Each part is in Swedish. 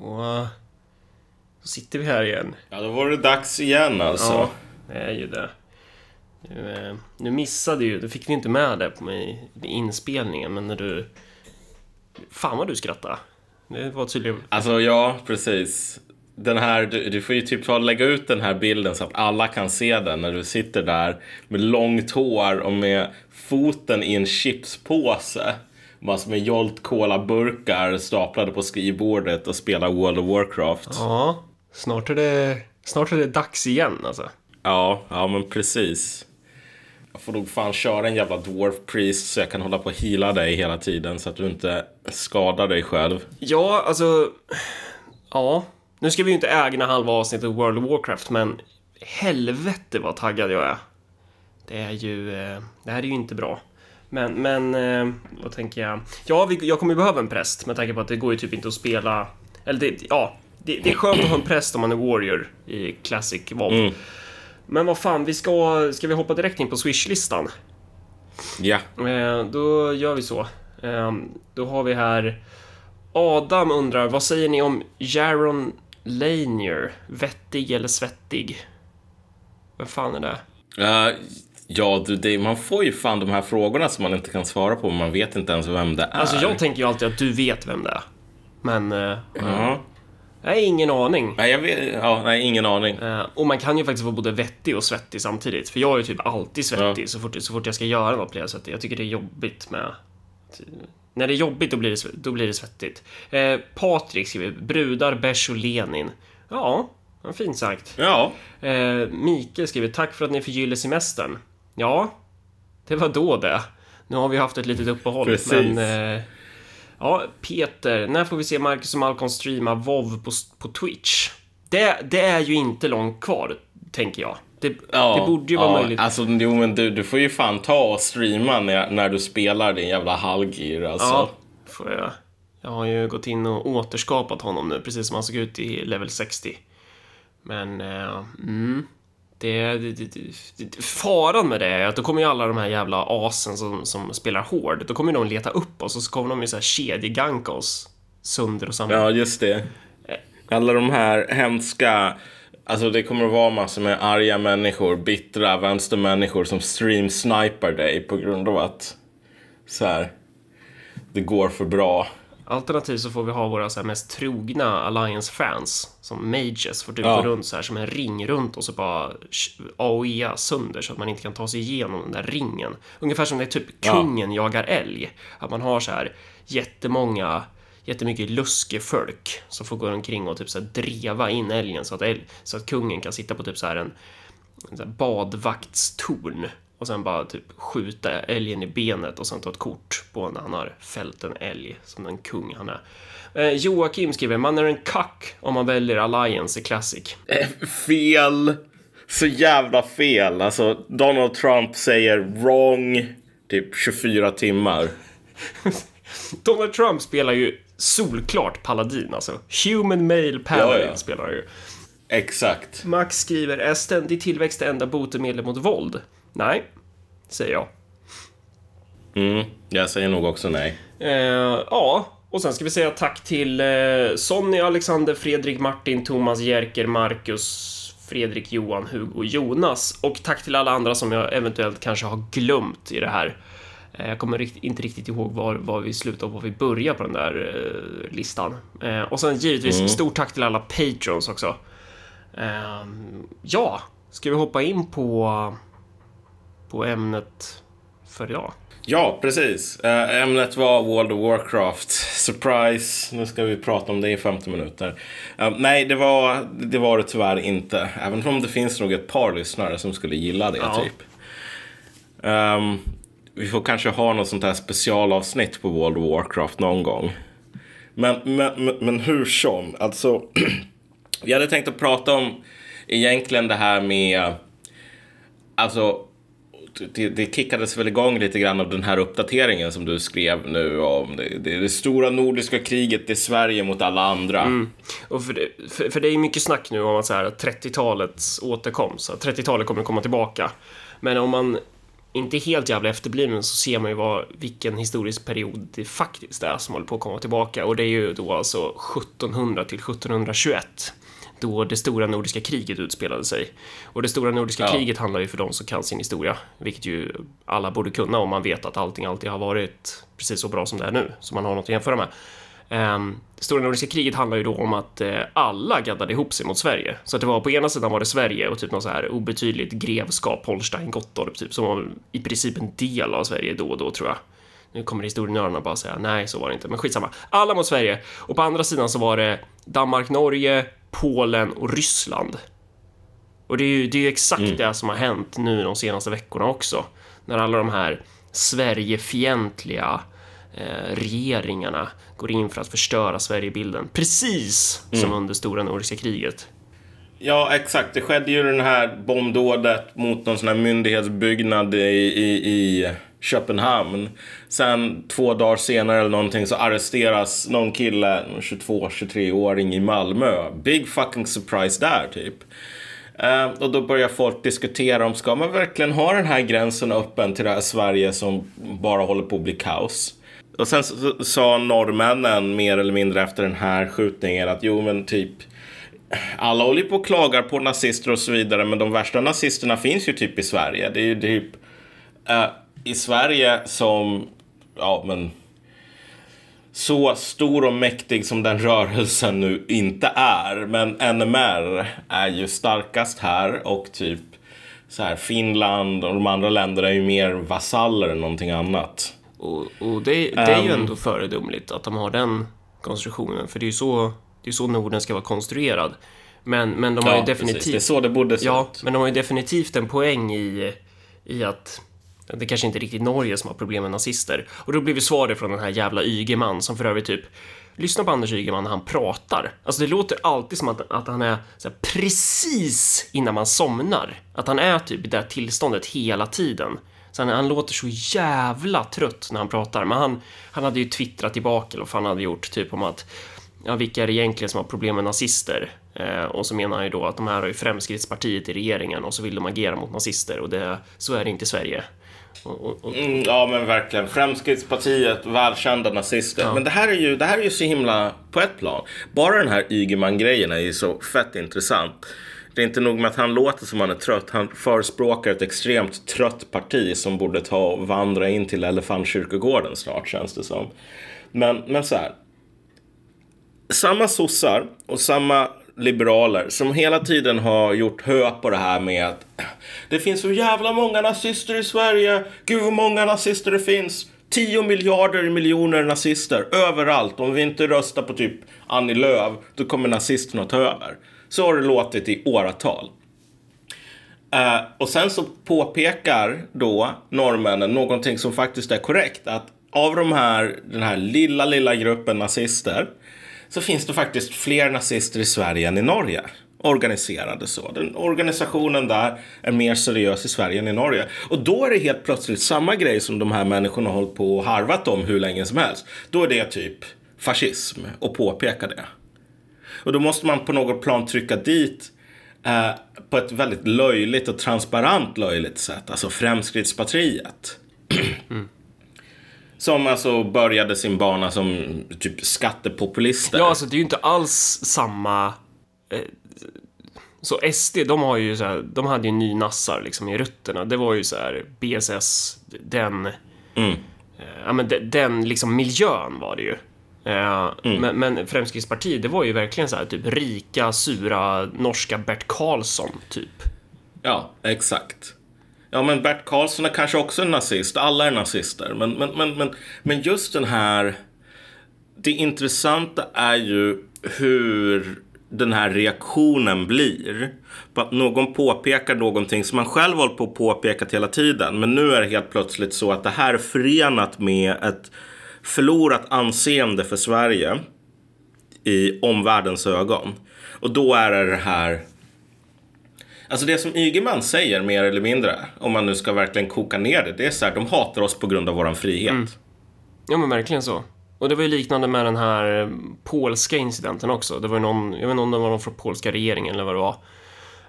Då, då sitter vi här igen. Ja, då var det dags igen alltså. Ja, det är ju det. Nu, eh, nu missade ju, du fick vi inte med det på mig inspelningen, men när du... Fan vad du skrattade. Det var tydligen... Alltså ja, precis. Den här, du, du får ju typ lägga ut den här bilden så att alla kan se den när du sitter där med långt hår och med foten i en chipspåse. Massor med Jolt Cola-burkar staplade på skrivbordet och spelar World of Warcraft. Ja, snart är det, snart är det dags igen alltså. Ja, ja men precis. Jag får nog fan köra en jävla Dwarf Priest så jag kan hålla på och heala dig hela tiden så att du inte skadar dig själv. Ja, alltså... Ja. Nu ska vi ju inte ägna halva avsnittet World of Warcraft, men helvete vad taggad jag är. Det är ju... eh, Det här är ju inte bra. Men, men eh, vad tänker jag? Ja, vi, jag kommer ju behöva en präst med tanke på att det går ju typ inte att spela... Eller det, ja, det, det är skönt att ha en präst om man är warrior i Classic WoW. Mm. Men vad fan, vi ska... Ska vi hoppa direkt in på Swish-listan? Ja, Eh, då gör vi så. Eh, då har vi här... Adam undrar, vad säger ni om Jaron Lanier? Vettig eller svettig? Vem fan är det? Eh, ja du, det, man får ju fan de här frågorna som man inte kan svara på. Man vet inte ens vem det är. Alltså jag tänker ju alltid att du vet vem det är. Men... Ja. jag har ingen aning. Nej, jag vet, ja, nej, ingen aning. Eh, och man kan ju faktiskt vara både vettig och svettig samtidigt. För jag är ju typ alltid svettig Ja. så, fort, så fort jag ska göra något blir jag svettig. Jag tycker det är jobbigt med... När det är jobbigt då blir det, då blir det svettigt. Eh, Patrik skriver brudar, bärs och Lenin. Ja, fint sagt. Ja, Eh, Mikael skriver tack för att ni förgyller semestern. Ja, det var då det. Nu har vi haft ett litet uppehåll. Precis. Men, eh, ja, Peter, när får vi se Marcus och Malcolm streama WoW på, på Twitch? Det, det är ju inte långt kvar, tänker jag. Det, ja, det borde ju vara ja, möjligt. Alltså, jo, men du, du får ju fan ta och streama när, när du spelar din jävla halvgir alltså. Ja, får jag. Jag har ju gått in och återskapat honom nu, precis som han såg ut i level 60. Men, eh, mm. Det, det, det, faran med det är att då kommer ju alla de här jävla asen som, som spelar hård, då kommer de leta upp oss och så kommer de ju så här kedjeganka oss sönder och samman. Ja, just det. Alla de här hemska... Alltså det kommer att vara massor med arga människor, bittra vänstermänniskor som streamsnipar dig på grund av att så här, det går för bra. Alternativt så får vi ha våra så mest trogna Alliance-fans som Mages får typ Ja. gå runt så här som en ring runt och så bara AOEa sönder så att man inte kan ta sig igenom den där ringen. Ungefär som när typ Ja. kungen jagar älg. Att man har så här jättemånga jättemycket luskefolk som får gå omkring och typ så här dreva in älgen så att, älg, så att kungen kan sitta på typ så här en, en så här badvaktstorn och sen bara typ skjuta älgen i benet och sen ta ett kort på när han har fällt en älg som den kung han är. Eh, Joakim skriver, man är en kack om man väljer Alliance i Classic. Fel! Så jävla fel. Alltså Donald Trump säger wrong typ 24 timmar. Donald Trump spelar ju solklart Paladin alltså. Human Male Paladin Ja, ja. spelar han ju. Exakt. Max skriver, är ständig tillväxt det enda botemedlet mot våld? Nej, säger jag. Mm, jag säger nog också nej. Eh, ja, och sen ska vi säga tack till eh, Sonny, Alexander, Fredrik, Martin, Thomas, Jerker, Marcus, Fredrik, Johan, Hugo, Jonas. Och tack till alla andra som jag eventuellt kanske har glömt i det här. Eh, jag kommer inte riktigt ihåg var, var vi slutade och var vi började på den där eh, listan. Eh, och sen givetvis stort tack till alla patrons också. Eh, ja, ska vi hoppa in på, på ämnet för idag? Ja, precis. Eh, ämnet var World of Warcraft. Surprise! Nu ska vi prata om det i 50 minuter. Eh, nej, det var, det var det tyvärr inte. Även om det finns nog ett par lyssnare som skulle gilla det, Ja. typ. Ehm, vi får kanske ha något sånt här specialavsnitt på World of Warcraft någon gång. Men, men, men, men hur som, alltså. vi hade tänkt att prata om egentligen det här med... Alltså, det, det kickades väl igång lite grann av den här uppdateringen som du skrev nu om det, det, det stora nordiska kriget, det är Sverige mot alla andra. Mm. Och för, det, för, för det är ju mycket snack nu om att så här, 30-talets återkomst. att 30-talet kommer att komma tillbaka. Men om man inte helt jävla efterbliven så ser man ju vad, vilken historisk period det faktiskt är som håller på att komma tillbaka och det är ju då alltså 1700 till 1721 då det stora nordiska kriget utspelade sig. Och det stora nordiska Ja. kriget handlar ju för de som kan sin historia, vilket ju alla borde kunna om man vet att allting alltid har varit precis så bra som det är nu, så man har något att jämföra med. Ehm, det stora nordiska kriget handlar ju då om att eh, alla gaddade ihop sig mot Sverige. Så att det var på ena sidan var det Sverige och typ något så här obetydligt grevskap, Holstein, Gottorp, typ, som var i princip en del av Sverige då och då tror jag. Nu kommer historienördarna bara säga nej, så var det inte, men skitsamma. Alla mot Sverige. Och på andra sidan så var det Danmark, Norge, Polen och Ryssland. Och det är ju, det är ju exakt det som har hänt nu de senaste veckorna också. När alla de här Sverigefientliga eh, regeringarna går in för att förstöra Sverigebilden. Precis som under stora nordiska kriget. Ja, exakt. Det skedde ju den här bombdådet mot någon sån här myndighetsbyggnad i, i, i Köpenhamn. Sen två dagar senare eller någonting så arresteras någon kille, 22-23-åring i Malmö. Big fucking surprise där typ. Uh, och då börjar folk diskutera om ska man verkligen ha den här gränsen öppen till det här Sverige som bara håller på att bli kaos. Och sen sa norrmännen mer eller mindre efter den här skjutningen att jo men typ alla håller ju på och klagar på nazister och så vidare, men de värsta nazisterna finns ju typ i Sverige. Det är ju typ uh, i Sverige som, ja men, så stor och mäktig som den rörelsen nu inte är. Men NMR är ju starkast här och typ så här Finland och de andra länderna är ju mer vasaller än någonting annat. Och, och det, det är ju Ehm. ändå föredömligt att de har den konstruktionen, för det är ju så, det är så Norden ska vara konstruerad. Men, men de har ju definitivt... precis. Det är så det borde se Ja, ut. men de har ju definitivt en poäng i, i att det kanske inte är riktigt Norge som har problem med nazister. Och då blir vi svaret från den här jävla Ygeman som för övrigt typ Lyssna på Anders Ygeman när han pratar. Alltså det låter alltid som att, att han är så här, precis innan man somnar. Att han är typ i det här tillståndet hela tiden. Så han, han låter så jävla trött när han pratar. Men han, han hade ju twittrat tillbaka, eller vad fan han hade gjort, typ om att ja, vilka är det egentligen som har problem med nazister? Eh, och så menar han ju då att de här har ju Fremskrittspartiet i regeringen och så vill de agera mot nazister och det, så är det inte i Sverige. Och, och, och, Mm, ja men verkligen. Fremskrittspartiet, välkända nazister. Men det här, är ju, det här är ju så himla på ett plan. Bara den här Ygeman-grejen är ju så fett intressant. Det är inte nog med att han låter som han är trött. Han förespråkar ett extremt trött parti som borde ta och vandra in till Elefantkyrkogården snart känns det som. Men, men så här. Samma sossar och samma liberaler som hela tiden har gjort hö på det här med att det finns så jävla många nazister i Sverige. Gud vad många nazister det finns. 10 miljarder miljoner nazister överallt. Om vi inte röstar på typ Annie Lööf, då kommer nazisterna ta över. Så har det låtit i åratal. Uh, och sen så påpekar då norrmännen någonting som faktiskt är korrekt. Att av de här, den här lilla, lilla gruppen nazister så finns det faktiskt fler nazister i Sverige än i Norge. Organiserade så. Den organisationen där är mer seriös i Sverige än i Norge. Och då är det helt plötsligt samma grej som de här människorna har hållit på och harvat om hur länge som helst. Då är det typ fascism och påpeka det. Och då måste man på något plan trycka dit eh, på ett väldigt löjligt och transparent löjligt sätt. Alltså Fremskrittspartiet. Som alltså började sin bana som typ skattepopulister. ja, alltså det är ju inte alls samma... Eh, så SD, de har ju så här, de hade ju nynassar liksom i rötterna. Det var ju så här BSS, den... Mm. Eh, ja, men de, den liksom miljön var det ju. Eh, Mm. men, men Fremskrittspartiet, det var ju verkligen så här typ rika, sura, norska Bert Karlsson, typ. Ja, exakt. Ja, men Bert Karlsson är kanske också en nazist. Alla är nazister. Men, men, men, men, men just den här... Det intressanta är ju hur den här reaktionen blir på att någon påpekar någonting som man själv hållit på att påpekat hela tiden. Men nu är det helt plötsligt så att det här är förenat med ett förlorat anseende för Sverige i omvärldens ögon. Och då är det det här Alltså det som Ygeman säger mer eller mindre, om man nu ska verkligen koka ner det, det är så här, de hatar oss på grund av våran frihet. Mm. Ja, men verkligen så. Och det var ju liknande med den här polska incidenten också. Det var ju någon, jag vet inte om det var någon från polska regeringen eller vad det var,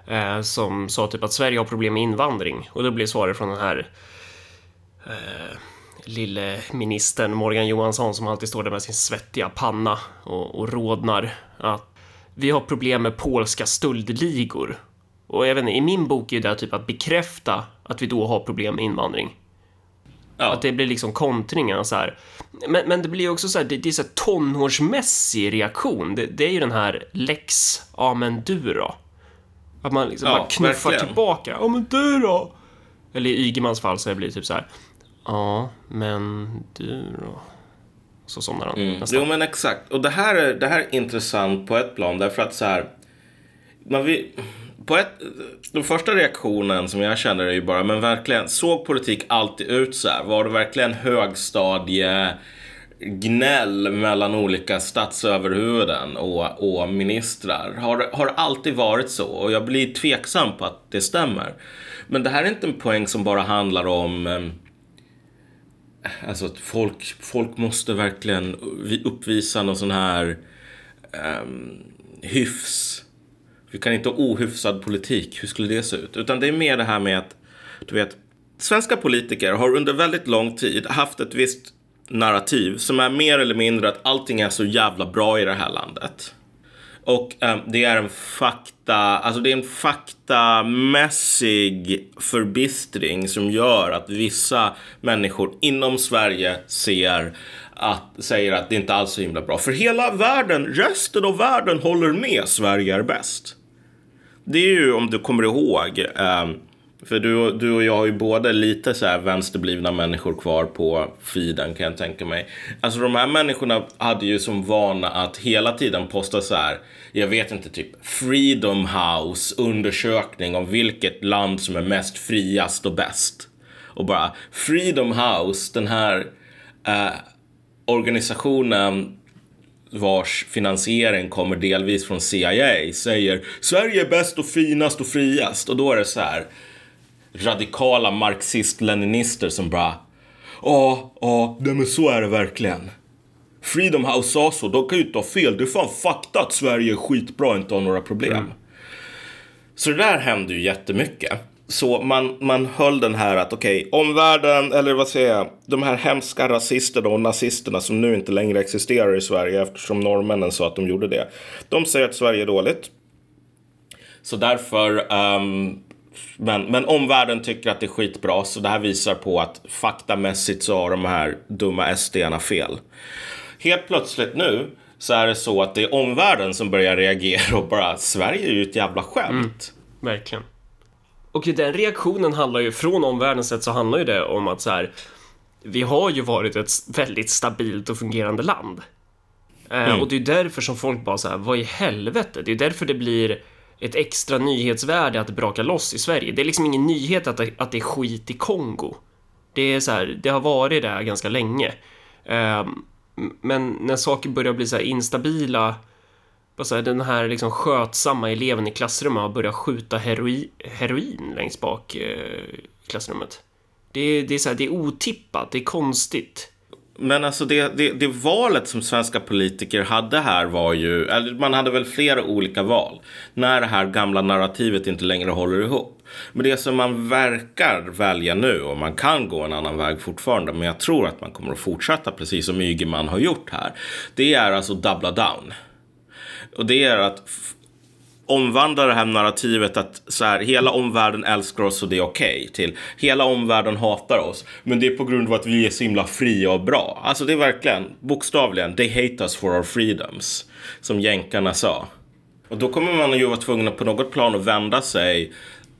eh, som sa typ att Sverige har problem med invandring. Och då blev svaret från den här eh, lille ministern Morgan Johansson som alltid står där med sin svettiga panna och, och rodnar att vi har problem med polska stöldligor. Och jag vet inte, i min bok är det typ att bekräfta att vi då har problem med invandring. Ja. Att det blir liksom kontringen så här. Men, men det blir också så här, det, det är så här tonårsmässig reaktion. Det, det är ju den här lex, ja men du då? Att man liksom Ja, bara knuffar verkligen. tillbaka, ja men du då? Eller i Ygemans fall så blir det typ så här, ja men du då? Så somnar han nästan. Jo men exakt. Och det här, är, det här är intressant på ett plan därför att så här. Man vill, på ett, den första reaktionen som jag känner är ju bara, men verkligen, såg politik alltid ut så här? Var det verkligen högstadie gnäll mellan olika statsöverhuvuden och, och ministrar? Har, det- har alltid varit så? Och jag blir tveksam på att det stämmer. Men det här är inte en poäng som bara handlar om ehm, Alltså att folk, folk måste verkligen uppvisa någon sån här um, hyfs. Vi kan inte ha ohyfsad politik. Hur skulle det se ut? Utan det är mer det här med att, du vet, svenska politiker har under väldigt lång tid haft ett visst narrativ som är mer eller mindre att allting är så jävla bra i det här landet. Och eh, det är en fakta, alltså det är en faktamässig förbistring som gör att vissa människor inom Sverige ser att, säger att det inte alls är så himla bra. För hela världen, resten av världen håller med Sverige är bäst. Det är ju om du kommer ihåg, eh, för du, du och jag har ju båda lite så här vänsterblivna människor kvar på feeden kan jag tänka mig. Alltså de här människorna hade ju som vana att hela tiden posta så här, jag vet inte, typ Freedom House undersökning om vilket land som är mest friast och bäst. Och bara Freedom House, den här eh, organisationen vars finansiering kommer delvis från CIA säger Sverige är bäst och finast och friast och då är det så här radikala marxist-leninister som bara Ja, ja, nej men så är det verkligen. Freedom House sa så, de kan ju inte ha fel. Det är fan fakta att Sverige är skitbra och inte har några problem. Så det där hände ju jättemycket. Så man, man höll den här att okej, omvärlden, eller vad säger jag, de här hemska rasisterna och nazisterna som nu inte längre existerar i Sverige eftersom norrmännen sa att de gjorde det. De säger att Sverige är dåligt. Så därför, um, men, men omvärlden tycker att det är skitbra så det här visar på att faktamässigt så har de här dumma SD-arna fel. Helt plötsligt nu så är det så att det är omvärlden som börjar reagera och bara Sverige är ju ett jävla skämt. Mm, verkligen. Och den reaktionen handlar ju, från omvärldens sätt så handlar ju det om att så här, vi har ju varit ett väldigt stabilt och fungerande land. Eh, Och det är därför som folk bara så här, vad i helvete? Det är därför det blir ett extra nyhetsvärde att det brakar loss i Sverige. Det är liksom ingen nyhet att det, att det är skit i Kongo. Det är så här, det har varit där ganska länge. Eh, men när saker börjar bli så instabila vad säger, den här liksom skötsamma eleven i klassrummet har börjat skjuta heroin, heroin längst bak eh, i klassrummet. Det är, det, är så här, det är otippat, det är konstigt. Men alltså det, det, det valet som svenska politiker hade här var ju, eller man hade väl flera olika val. När det här gamla narrativet inte längre håller ihop. Men det som man verkar välja nu, och man kan gå en annan väg fortfarande, men jag tror att man kommer att fortsätta precis som Ygeman har gjort här. Det är alltså dubbla down. Och det är att omvandla det här narrativet att så här, hela omvärlden älskar oss och det är okej till hela omvärlden hatar oss men det är på grund av att vi är så himla fria och bra. Alltså det är verkligen bokstavligen they hate us for our freedoms som jänkarna sa. Och då kommer man ju vara tvungen att på något plan att vända sig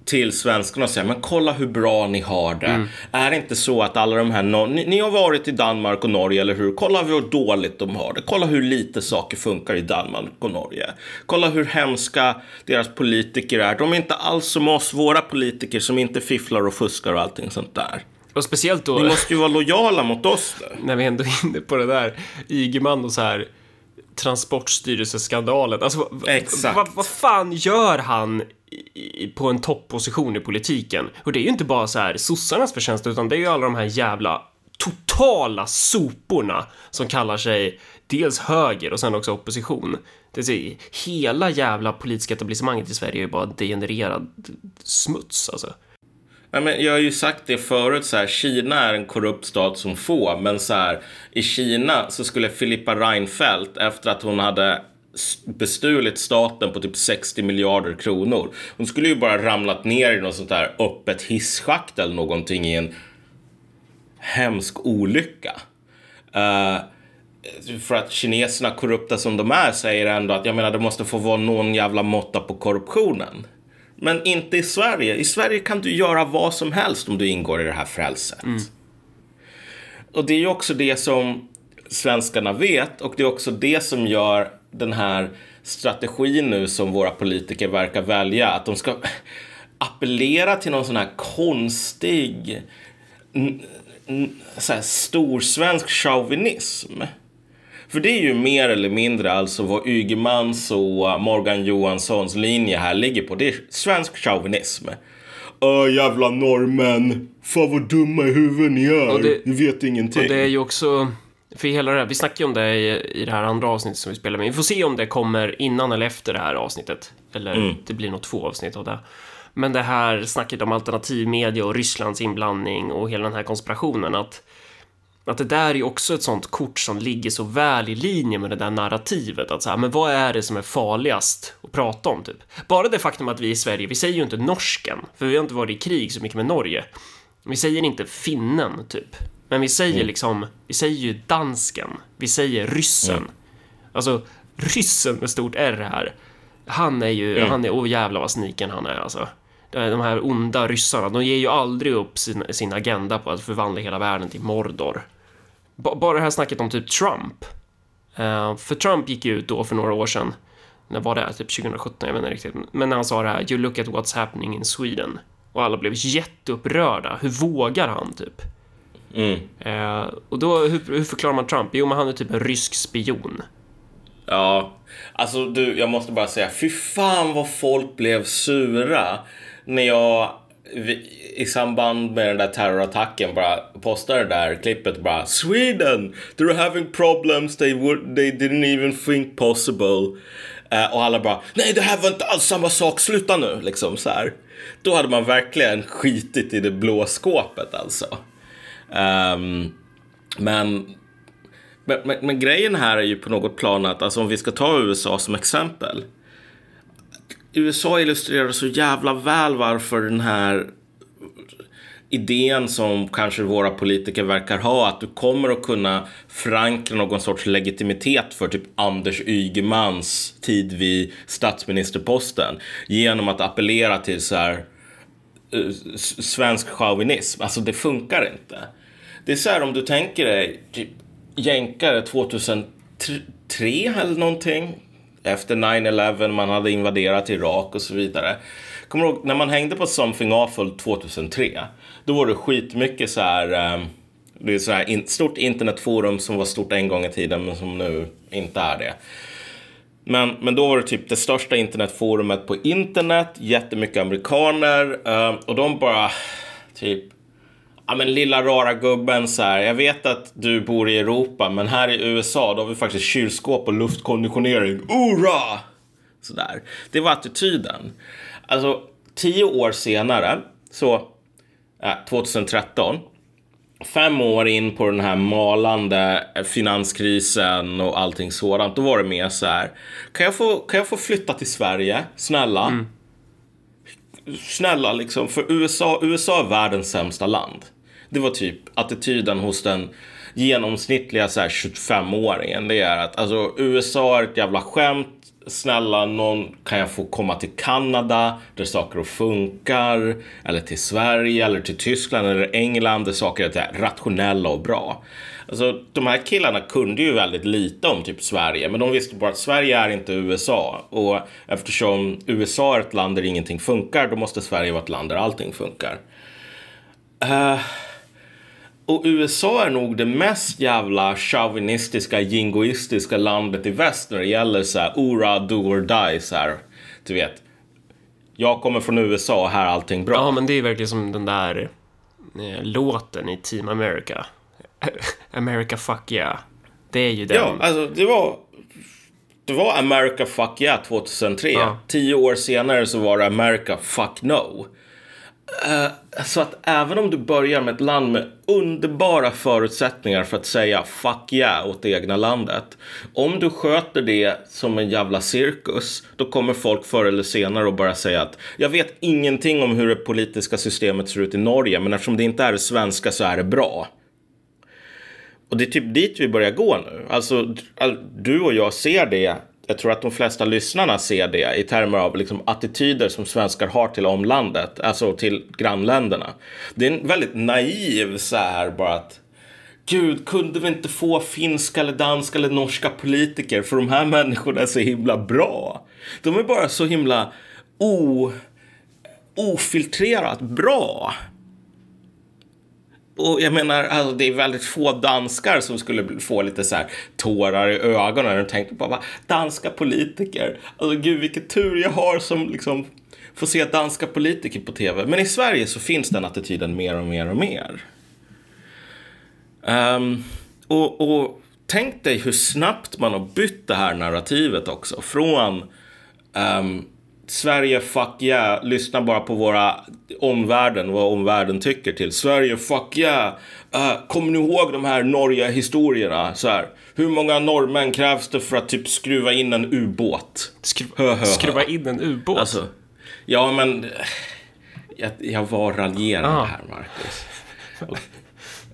till svenskarna och säga men kolla hur bra ni har det. Är det inte så att alla de här, no- ni, ni har varit i Danmark och Norge eller hur? Kolla hur dåligt de har det. Kolla hur lite saker funkar i Danmark och Norge. Kolla hur hemska deras politiker är. De är inte alls som oss, våra politiker som inte fifflar och fuskar och allting sånt där. Och speciellt då Ni måste ju vara lojala mot oss nu. när vi ändå är inne på det där, Ygeman och så här Transportstyrelseskandalen. Alltså, Exakt. vad- vad fan gör han i, på en topposition i politiken? Och det är ju inte bara så här sossarnas förtjänst, utan det är ju alla de här jävla totala soporna som kallar sig dels höger och sen också opposition. Det säga, hela jävla politiska etablissemanget i Sverige är ju bara degenererad smuts alltså. Nej, men jag har ju sagt det förut, så här, Kina är en korrupt stat som få, men så här, i Kina så skulle Filippa Reinfeldt, efter att hon hade bestulit staten på typ 60 miljarder kronor. Hon skulle ju bara ramlat ner i något sånt där öppet hisschakt eller någonting i en hemsk olycka. Uh, för att kineserna, korrupta som de är, säger ändå att jag menar, det måste få vara någon jävla måtta på korruptionen. Men inte i Sverige. I Sverige kan du göra vad som helst om du ingår i det här frälset. Mm. Och det är ju också det som svenskarna vet och det är också det som gör den här strategin nu som våra politiker verkar välja. Att de ska appellera till någon sån här konstig så här, storsvensk chauvinism. För det är ju mer eller mindre alltså vad Ygemans och Morgan Johanssons linje här ligger på. Det är svensk chauvinism. Öh, jävla norrmän. Fan vad dumma i huvudet ni är. Det, ni vet ingenting. Och det är ju också... För hela det här, vi snackade ju om det i, i det här andra avsnittet som vi spelade med. Vi får se om det kommer innan eller efter det här avsnittet. Eller mm. det blir nog två avsnitt av det. Men det här snacket om alternativmedia och Rysslands inblandning och hela den här konspirationen att att det där är också ett sånt kort som ligger så väl i linje med det där narrativet. Att så här, men vad är det som är farligast att prata om typ? Bara det faktum att vi i Sverige, vi säger ju inte norsken, för vi har inte varit i krig så mycket med Norge. Vi säger inte finnen typ. Men vi säger mm. liksom, vi säger ju dansken, vi säger ryssen. Mm. Alltså, ryssen med stort R här. Han är ju, mm. han är, åh oh, jävlar vad sniken han är alltså. De här onda ryssarna, de ger ju aldrig upp sin, sin agenda på att förvandla hela världen till Mordor. Bara det här snacket om typ Trump. Uh, för Trump gick ju ut då för några år sedan. När var det? Typ 2017, jag vet inte riktigt. Men när han sa det här, you look at what's happening in Sweden. Och alla blev jätteupprörda. Hur vågar han, typ? Mm. Uh, och då, hur, hur förklarar man Trump? Jo, men han är typ en rysk spion. Ja, alltså du, jag måste bara säga, fy fan vad folk blev sura när jag i samband med den där terrorattacken bara postade det där klippet bara Sweden, they're having problems they, would, they didn't even think possible. Uh, och alla bara nej det här var inte alls samma sak, sluta nu liksom så här. Då hade man verkligen skitit i det blå skåpet alltså. Um, men, men, men, men grejen här är ju på något plan att alltså om vi ska ta USA som exempel USA illustrerar så jävla väl varför den här idén som kanske våra politiker verkar ha, att du kommer att kunna förankra någon sorts legitimitet för typ Anders Ygemans tid vid statsministerposten genom att appellera till så här eh, svensk chauvinism. Alltså det funkar inte. Det är så här om du tänker dig typ jänkare 2003 eller någonting efter 9-11, man hade invaderat Irak och så vidare. Kommer du ihåg när man hängde på Something Awful 2003? Då var det skitmycket så här, um, det är så här in, stort internetforum som var stort en gång i tiden men som nu inte är det. Men, men då var det typ det största internetforumet på internet, jättemycket amerikaner um, och de bara typ Ja men lilla rara gubben så här. Jag vet att du bor i Europa men här i USA då har vi faktiskt kylskåp och luftkonditionering. Ura! Sådär. Det var attityden. Alltså tio år senare, så äh, 2013. Fem år in på den här malande finanskrisen och allting sådant. Då var det mer så här. Kan jag få, kan jag få flytta till Sverige? Snälla. Mm snälla liksom, för USA, USA är världens sämsta land. Det var typ attityden hos den genomsnittliga 25-åringen. Det är att alltså, USA är ett jävla skämt. Snälla någon, kan jag få komma till Kanada där saker och funkar? Eller till Sverige eller till Tyskland eller England där saker är rationella och bra. Alltså, de här killarna kunde ju väldigt lite om typ Sverige, men de visste bara att Sverige är inte USA. Och eftersom USA är ett land där ingenting funkar, då måste Sverige vara ett land där allting funkar. Uh, och USA är nog det mest jävla chauvinistiska, jingoistiska landet i väst när det gäller så här, ora, do or die, så här. Du vet. Jag kommer från USA och här är allting bra. Ja, men det är verkligen som den där eh, låten i Team America. America fuck yeah. Det är ju den. Ja, alltså det var... Det var America fuck yeah 2003. Ja. Tio år senare så var det America fuck no. Eh, så att även om du börjar med ett land med underbara förutsättningar för att säga fuck yeah åt det egna landet. Om du sköter det som en jävla cirkus, då kommer folk förr eller senare att bara säga att jag vet ingenting om hur det politiska systemet ser ut i Norge, men eftersom det inte är det svenska så är det bra. Och det är typ dit vi börjar gå nu. Alltså, du och jag ser det jag tror att de flesta lyssnarna ser det i termer av liksom attityder som svenskar har till omlandet, alltså till grannländerna. Det är en väldigt naiv så här bara att Gud, kunde vi inte få finska eller danska eller norska politiker för de här människorna är så himla bra. De är bara så himla o, ofiltrerat bra. Och jag menar, alltså, det är väldigt få danskar som skulle få lite så här tårar i ögonen när de tänker på danska politiker. Alltså gud vilken tur jag har som liksom får se danska politiker på tv. Men i Sverige så finns den attityden mer och mer och mer. Um, och, och tänk dig hur snabbt man har bytt det här narrativet också. Från um, Sverige fuck yeah, lyssna bara på våra omvärlden, vad omvärlden tycker till. Sverige fuck yeah, uh, kommer ni ihåg de här Norge-historierna? Så här, hur många norrmän krävs det för att typ skruva in en ubåt? Skru skruva in en ubåt? Alltså, ja men, jag, jag var raljerande ah. här, Marcus.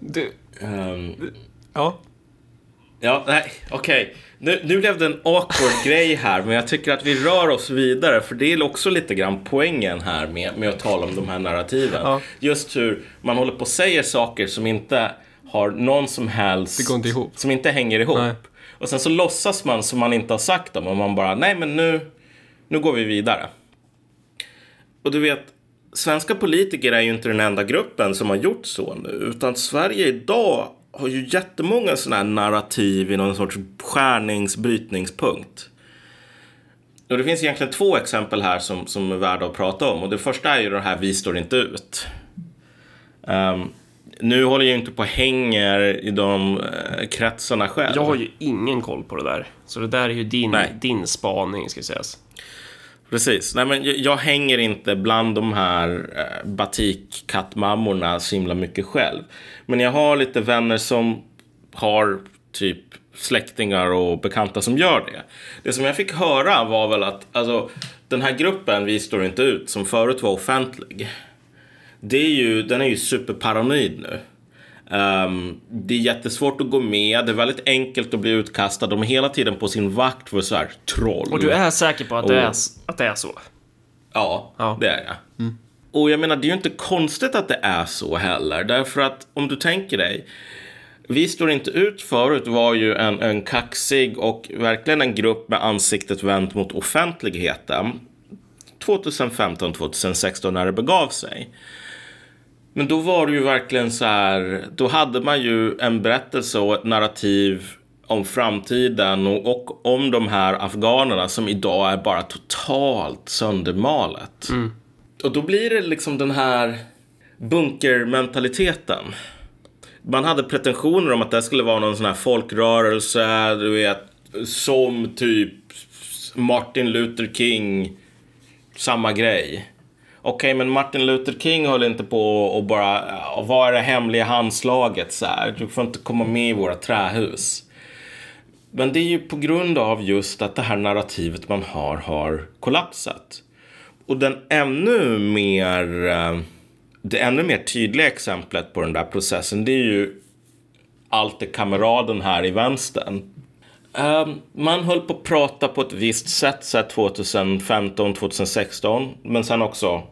du, um, ja. Ja, nej, okej. Okay. Nu, nu blev det en awkward grej här, men jag tycker att vi rör oss vidare, för det är också lite grann poängen här med, med att tala om de här narrativen. Ja. Just hur man håller på och säger saker som inte har någon som helst... Det går inte ihop. Som inte hänger ihop. Nej. Och sen så låtsas man som man inte har sagt dem och man bara, nej men nu, nu går vi vidare. Och du vet, svenska politiker är ju inte den enda gruppen som har gjort så nu, utan Sverige idag har ju jättemånga sådana här narrativ i någon sorts skärningsbrytningspunkt. Och det finns egentligen två exempel här som, som är värda att prata om. Och det första är ju det här Vi står inte ut. Um, nu håller jag inte på och hänger i de uh, kretsarna själv. Jag har ju ingen koll på det där. Så det där är ju din, din spaning, ska sägas. Precis. Nej, men jag, jag, hänger inte bland de här eh, batikkattmammorna så himla mycket själv. Men jag har lite vänner som har typ släktingar och bekanta som gör det. Det som jag fick höra var väl att alltså, den här gruppen Vi står inte ut, som förut var offentlig, det är ju, den är ju superparanoid nu. Um, det är jättesvårt att gå med, det är väldigt enkelt att bli utkastad. De är hela tiden på sin vakt för så här troll. Och du är säker på att, och, det, är, att det är så? Ja, ja. det är jag. Mm. Och jag menar, det är ju inte konstigt att det är så heller. Därför att om du tänker dig. Vi står inte ut förut var ju en, en kaxig och verkligen en grupp med ansiktet vänt mot offentligheten. 2015-2016 när det begav sig. Men då var det ju verkligen så här, då hade man ju en berättelse och ett narrativ om framtiden och, och om de här afghanerna som idag är bara totalt söndermalet. Mm. Och då blir det liksom den här bunkermentaliteten. Man hade pretensioner om att det skulle vara någon sån här folkrörelse, du vet, som typ Martin Luther King, samma grej. Okej, okay, men Martin Luther King höll inte på och bara, vad är det hemliga handslaget så här? Du får inte komma med i våra trähus. Men det är ju på grund av just att det här narrativet man har har kollapsat. Och den ännu mer, eh, det ännu mer tydliga exemplet på den där processen det är ju alltid kameraden här i vänstern. Um, man höll på att prata på ett visst sätt 2015, 2016, men sen också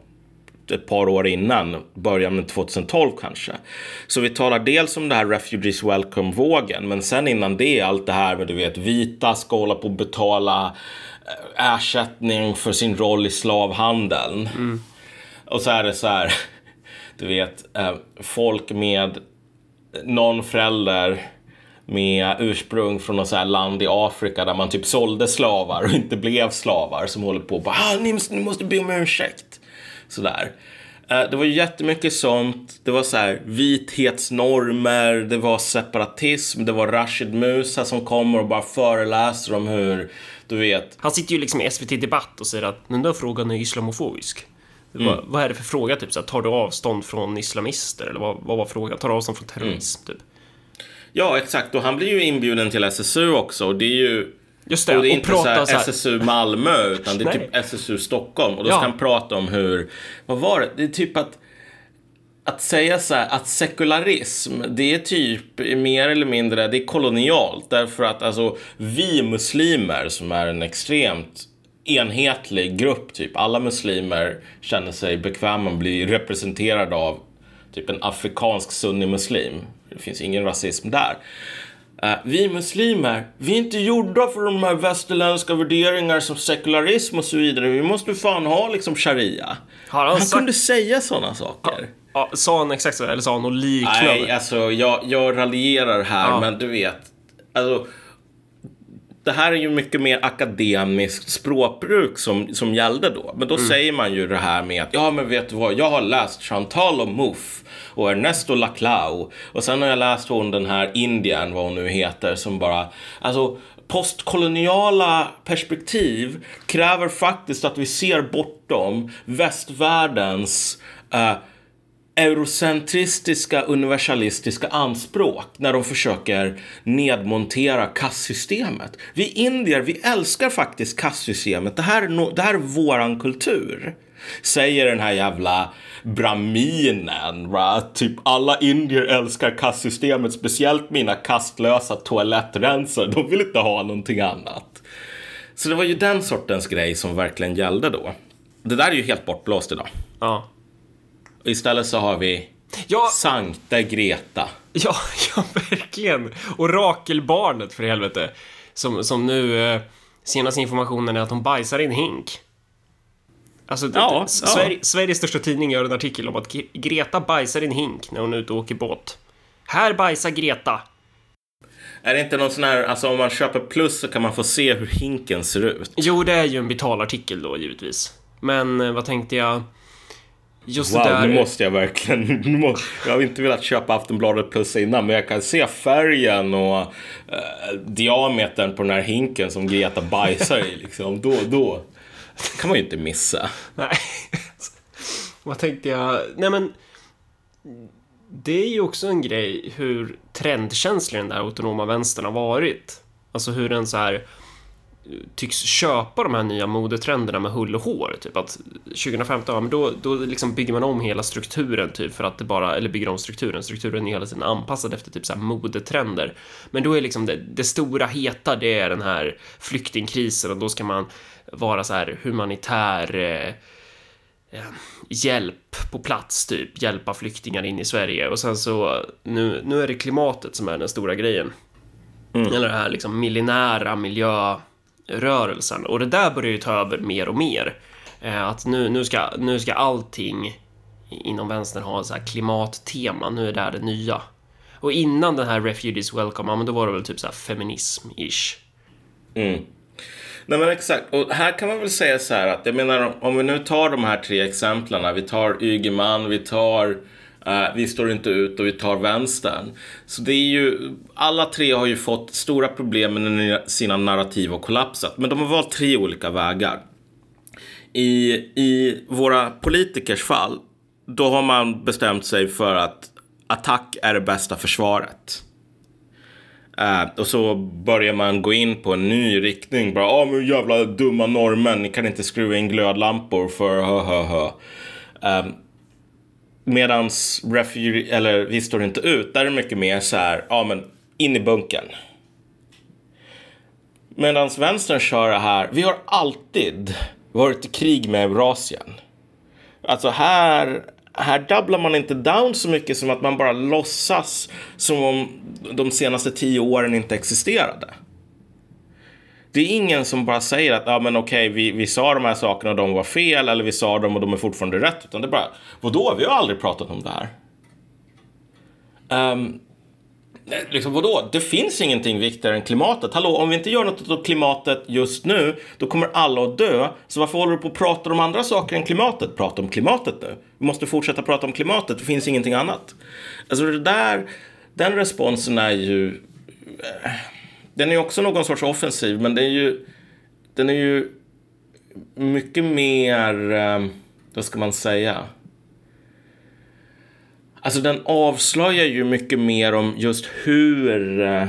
ett par år innan, början med 2012 kanske. Så vi talar dels om det här Refugees Welcome-vågen, men sen innan det allt det här med du vet vita ska hålla på att betala eh, ersättning för sin roll i slavhandeln. Mm. Och så är det så här, du vet, eh, folk med någon förälder med ursprung från något så land i Afrika där man typ sålde slavar och inte blev slavar som håller på och bara ah, ni, ni måste be om ursäkt. Sådär. Eh, det var jättemycket sånt. Det var så här vithetsnormer, det var separatism, det var Rashid Musa som kommer och bara föreläser om hur, du vet. Han sitter ju liksom i SVT Debatt och säger att den där frågan är islamofobisk. Vad, vad är det för fråga? Typ, så här, tar du avstånd från islamister? Eller vad, vad var frågan? Tar du avstånd från terrorism? Typ? Ja, exakt. Och han blir ju inbjuden till SSU också. Och det är ju... Just det, och det är och inte prata så här- SSU Malmö, utan det är typ SSU Stockholm. Och då Ja. ska han prata om hur... Vad var det? Det är typ att... Att säga så här, att sekularism, det är typ mer eller mindre, det är kolonialt. Därför att alltså, vi muslimer som är en extremt enhetlig grupp, typ alla muslimer känner sig bekväma att bli representerade av typ en afrikansk sunni-muslim. Det finns ingen rasism där. Eh, vi muslimer, vi är inte gjorda för de här västerländska värderingar som sekularism och så vidare. Vi måste fan ha liksom sharia. Har han han sagt- kunde säga sådana saker. Ja, sa han exakt så? Eller sa han något Nej, liknande? alltså jag, jag raljerar här, Ja. men du vet. Alltså, det här är ju mycket mer akademiskt språkbruk som, som gällde då. Men då Mm. säger man ju det här med att ja, men vet du vad, jag har läst Chantal och Mouffe och Ernesto Laclau och sen har jag läst hon den här Indien, vad hon nu heter, som bara, alltså postkoloniala perspektiv kräver faktiskt att vi ser bortom västvärldens eh, eurocentristiska universalistiska anspråk när de försöker nedmontera kastsystemet. Vi indier, vi älskar faktiskt kastsystemet. Det här är, no, det här är våran kultur. Säger den här jävla braminen. Va? Typ alla indier älskar kastsystemet, speciellt mina kastlösa toalettrensare. De vill inte ha någonting annat. Så det var ju den sortens grej som verkligen gällde då. Det där är ju helt bortblåst idag. Ja. Istället så har vi Ja, Sankta Greta. ja, ja, verkligen. Orakelbarnet för helvete. Som, som nu, eh, senaste informationen är att hon bajsar i en hink. Alltså, Ja, det, ja. Sverige, Sveriges största tidning gör en artikel om att Gre- Greta bajsar i en hink när hon är ute och åker båt. Här bajsar Greta. Är det inte någon sån här, alltså om man köper plus så kan man få se hur hinken ser ut. Jo, det är ju en betalartikel då, givetvis. Men eh, vad tänkte jag? Just Wow, det där... nu måste jag verkligen, jag har inte velat köpa Aftonbladet plus innan men jag kan se färgen och eh, diametern på den här hinken som Greta bajsar i liksom. Då, då kan man ju inte missa. Nej. Vad tänkte jag? Nej men... Det är ju också en grej hur trendkänslig den där autonoma vänstern har varit. Alltså hur den så här tycks köpa de här nya modetrenderna med hull och hår. Typ att 2015, ja, men då, då liksom bygger man om hela strukturen typ för att det bara, eller bygger om strukturen, strukturen är hela tiden anpassad efter typ så här modetrender. Men då är liksom det, det stora heta, det är den här flyktingkrisen och då ska man vara så här humanitär eh, eh, hjälp på plats, typ. Hjälpa flyktingar in i Sverige. Och sen så, nu, nu är det klimatet som är den stora grejen. Eller den här liksom millinära rörelsen Och det där börjar ju ta över mer och mer. Eh, att nu, nu, ska, nu ska allting inom vänstern ha så här klimattema. Nu är det här det nya. Och innan den här Refugees Welcome, ja, men då var det väl typ så här feminism-ish. Mm. Nej men exakt, och här kan man väl säga så här att jag menar om vi nu tar de här tre exemplen, vi tar Ygeman, vi tar eh, Eh, vi står inte ut och vi tar vänstern. Så det är ju, alla tre har ju fått stora problem med sina narrativ och kollapsat, men de har valt tre olika vägar. I, I våra politikers fall, då har man bestämt sig för att attack är det bästa försvaret. Uh, och så börjar man gå in på en ny riktning. Bara, ja men jävla dumma norrmän, ni kan inte skruva in glödlampor för hö hö hö. Eh, medans refugee, eller vi står inte ut, där är det mycket mer så här, ja men in i bunkern. Medans vänstern kör det här, vi har alltid varit i krig med Eurasien. Alltså här, här dubblar man inte down så mycket som att man bara låtsas som om de senaste tio åren inte existerade. Det är ingen som bara säger att ah, men okej, vi, vi sa de här sakerna och de var fel eller vi sa dem och de är fortfarande rätt. Utan det är bara, vadå, vi har aldrig pratat om det här. Um, liksom, vadå? Det finns ingenting viktigare än klimatet. Hallå, om vi inte gör något åt klimatet just nu, då kommer alla att dö. Så varför håller du på att prata om andra saker än klimatet? Prata om klimatet nu. Vi måste fortsätta prata om klimatet, det finns ingenting annat. Alltså det där, den responsen är ju... eh, den är också någon sorts offensiv, men den är ju... Den är ju mycket mer... Ehm, vad ska man säga? Alltså den avslöjar ju mycket mer om just hur eh,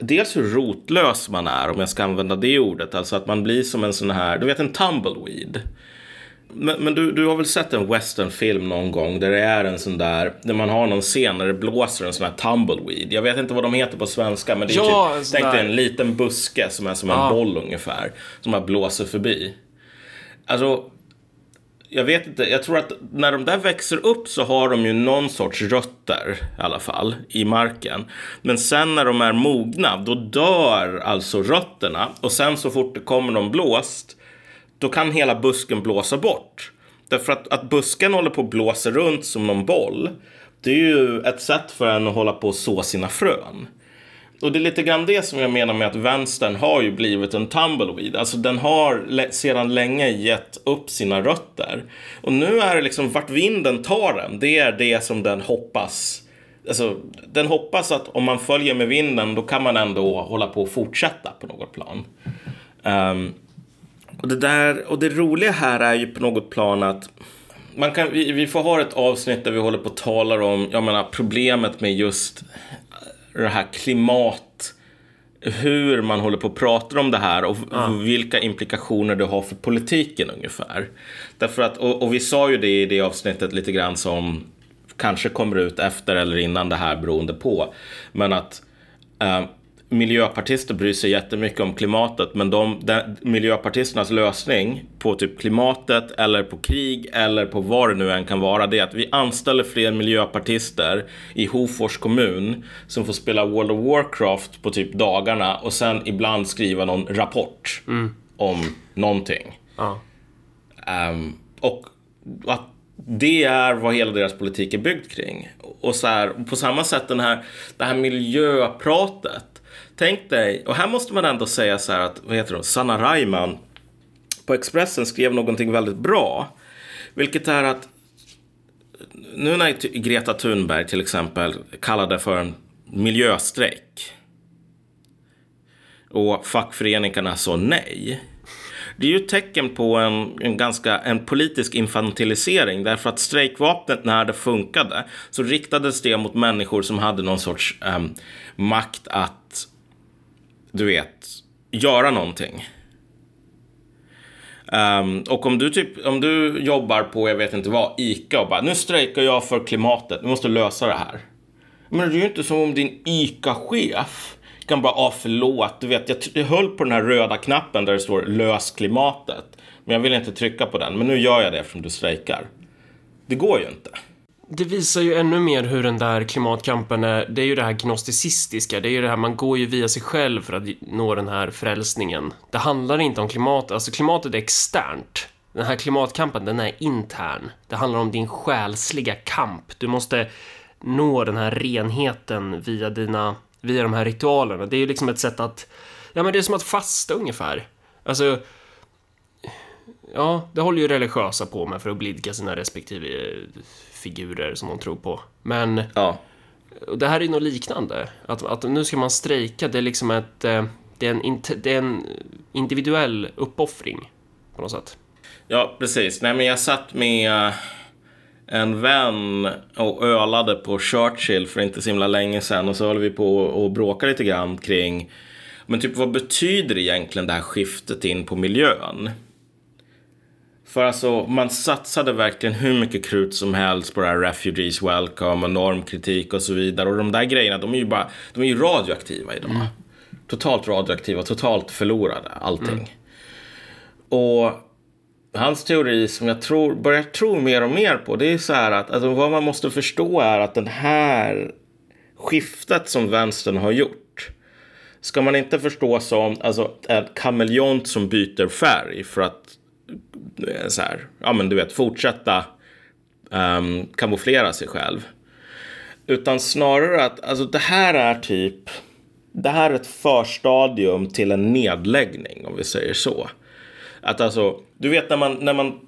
Dels hur rotlös man är, om jag ska använda det ordet. Alltså att man blir som en sån här, du vet en tumbleweed. Men, men du, du har väl sett en westernfilm någon gång där det är en sån där, där man har någon scen där det blåser en sån här tumbleweed. Jag vet inte vad de heter på svenska, men det är Ja, en typ, tänk dig en liten buske som är som en Ja. boll ungefär. Som bara blåser förbi. Alltså, jag vet inte, jag tror att när de där växer upp så har de ju någon sorts rötter i alla fall i marken. Men sen när de är mogna, då dör alltså rötterna. Och sen så fort det kommer någon blåst, då kan hela busken blåsa bort. Därför att, att busken håller på att blåsa runt som någon boll, det är ju ett sätt för en att hålla på och så sina frön. Och det är lite grann det som jag menar med att vänstern har ju blivit en tumbleweed. Alltså den har sedan länge gett upp sina rötter. Och nu är det liksom vart vinden tar den, det är det som den hoppas. Alltså, den hoppas att om man följer med vinden då kan man ändå hålla på och fortsätta på något plan. Um, och, det där, och det roliga här är ju på något plan att man kan, vi, vi får ha ett avsnitt där vi håller på och talar om jag menar, problemet med just det här klimat hur man håller på och pratar om det här och vilka implikationer det har för politiken ungefär. Därför att, och, och vi sa ju det i det avsnittet lite grann som kanske kommer ut efter eller innan det här beroende på. Men att eh, miljöpartister bryr sig jättemycket om klimatet men de, de, miljöpartisternas lösning på typ klimatet eller på krig eller på vad det nu än kan vara det är att vi anställer fler miljöpartister i Hofors kommun som får spela World of Warcraft på typ dagarna och sen ibland skriva någon rapport om någonting. Ja. Ehm, och att det är vad hela deras politik är byggd kring. Och så här, på samma sätt den här, det här miljöpratet. Tänk dig, och här måste man ändå säga så här att, vad heter hon, Sanna Rajman på Expressen skrev någonting väldigt bra. Vilket är att nu när Greta Thunberg till exempel kallade för en miljöstrejk och fackföreningarna sa nej. Det är ju ett tecken på en, en ganska en politisk infantilisering därför att strejkvapnet när det funkade så riktades det mot människor som hade någon sorts eh, makt att du vet göra någonting. Um, och om du, typ, om du jobbar på, jag vet inte vad, ICA och bara nu strejkar jag för klimatet, nu måste lösa det här. Men det är ju inte som om din ICA-chef kan bara, ah förlåt, du vet, jag, jag höll på den här röda knappen där det står lös klimatet. Men jag vill inte trycka på den, men nu gör jag det eftersom du strejkar. Det går ju inte. Det visar ju ännu mer hur den där klimatkampen är, det är ju det här gnosticistiska, det är ju det här, man går ju via sig själv för att nå den här frälsningen. Det handlar inte om klimat, alltså klimatet är externt. Den här klimatkampen, den är intern. Det handlar om din själsliga kamp. Du måste nå den här renheten via dina, via de här ritualerna. Det är ju liksom ett sätt att, ja men det är som att fasta ungefär. Alltså, Ja, det håller ju religiösa på med för att blidka sina respektive eh, figurer som de tror på. Men Ja. det här är ju något liknande. Att, att nu ska man strejka, det är liksom ett... eh, Det är en, det är en individuell uppoffring på något sätt. Ja, precis. Nej, men jag satt med eh, en vän och ölade på Churchill för inte så himla länge sedan och så höll vi på och bråka lite grann kring men typ vad betyder egentligen det här skiftet in på miljön? För alltså, man satsade verkligen hur mycket krut som helst på det här Refugees Welcome och normkritik och så vidare. Och de där grejerna, de är ju bara, de är ju radioaktiva idag. Totalt radioaktiva, totalt förlorade, allting. Och hans teori som jag tror, börjar tro mer och mer på, det är så här att alltså, vad man måste förstå är att den här skiftet som vänstern har gjort ska man inte förstå som alltså, en kameleont som byter färg för att så här, ja men du vet, fortsätta um, kamouflera sig själv. Utan snarare att alltså, det här är typ, det här är ett förstadium till en nedläggning om vi säger så. Att alltså, du vet när man, när man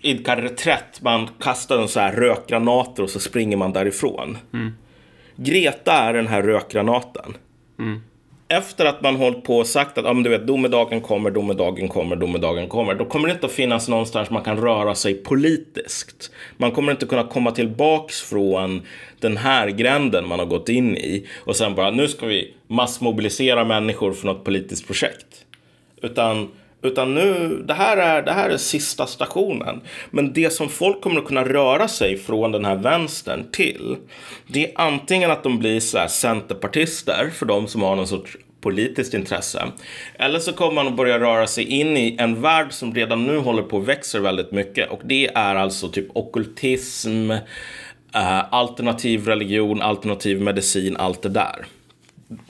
idkar reträtt, man kastar en så här rökgranater och så springer man därifrån. Greta är den här rökgranaten efter att man hållit på och sagt att ah, men du vet, domedagen kommer, domedagen kommer, domedagen kommer. Då kommer det inte att finnas någonstans man kan röra sig politiskt. Man kommer inte kunna komma tillbaks från den här gränden man har gått in i och sen bara nu ska vi massmobilisera människor för något politiskt projekt. Utan utan nu, det här, är, det här är sista stationen. Men det som folk kommer att kunna röra sig från den här vänstern till. Det är antingen att de blir så här centerpartister för de som har någon sorts politiskt intresse. Eller så kommer man att börja röra sig in i en värld som redan nu håller på att växa väldigt mycket. Och det är alltså typ okkultism, eh, alternativ religion, alternativ medicin, allt det där.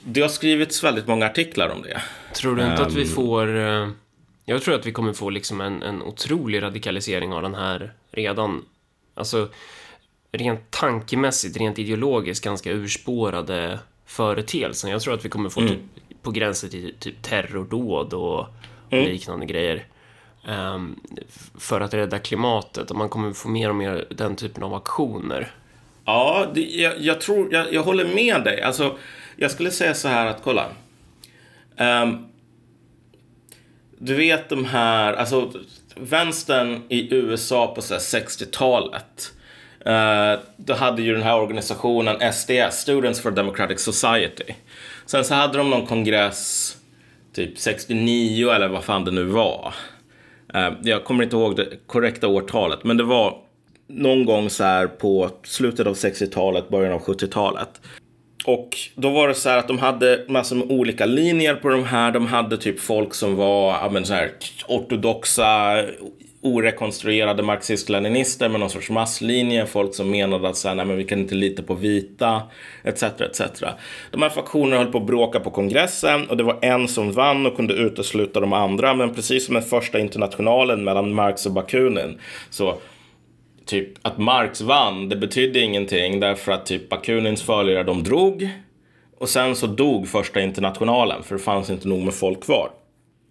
Det har skrivits väldigt många artiklar om det. Tror du inte um, att vi ehm. får... Jag tror att vi kommer få liksom en, en otrolig radikalisering av den här redan, alltså rent tankemässigt, rent ideologiskt ganska urspårade företeelsen. Jag tror att vi kommer få mm. typ, på gränsen till typ terrordåd och mm. liknande grejer. Um, för att rädda klimatet och man kommer få mer och mer den typen av aktioner. Ja, det, jag, jag, tror, jag, jag håller med dig. Alltså, jag skulle säga så här att kolla. Um, du vet de här, alltså vänstern i USA på 60-talet. Uh, eh, då hade ju den här organisationen SDS, Students for Democratic Society. Sen så hade de någon kongress typ 69 eller vad fan det nu var. Uh, jag kommer inte ihåg det korrekta årtalet, men det var någon gång så här på slutet av 60-talet, början av 70-talet. Och då var det så här att de hade massor med olika linjer på de här. De hade typ folk som var men så här, ortodoxa, orekonstruerade marxist-leninister med någon sorts masslinje. Folk som menade att så här, nej, men vi kan inte lita på vita, etc. etc. De här faktionerna höll på att bråka på kongressen och det var en som vann och kunde utesluta de andra. Men precis som den första internationalen mellan Marx och Bakunin så typ att Marx vann, det betydde ingenting därför att typ Bakunins följare de drog och sen så dog första internationalen för det fanns inte nog med folk kvar.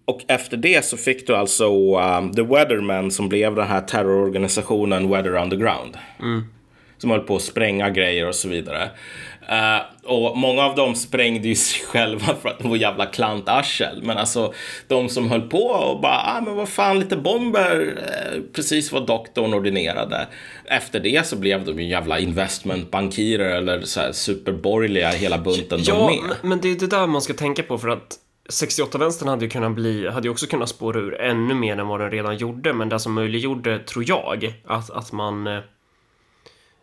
Och efter det så fick du alltså um, The Weathermen som blev den här terrororganisationen Weather Underground. Mm. Som höll på att spränga grejer och så vidare. Uh, och många av dem sprängde ju sig själva för att de var jävla klantarsel. Men alltså de som höll på och bara, ah, men vad fan, lite bomber, uh, precis vad doktorn ordinerade. Efter det så blev de ju jävla investmentbankirer eller så här superborgerliga hela bunten ja, de med. men det är det där man ska tänka på för att 68-vänstern hade ju kunnat bli, hade ju också kunnat spåra ur ännu mer än vad den redan gjorde, men det som möjliggjorde, tror jag, att, att man eh,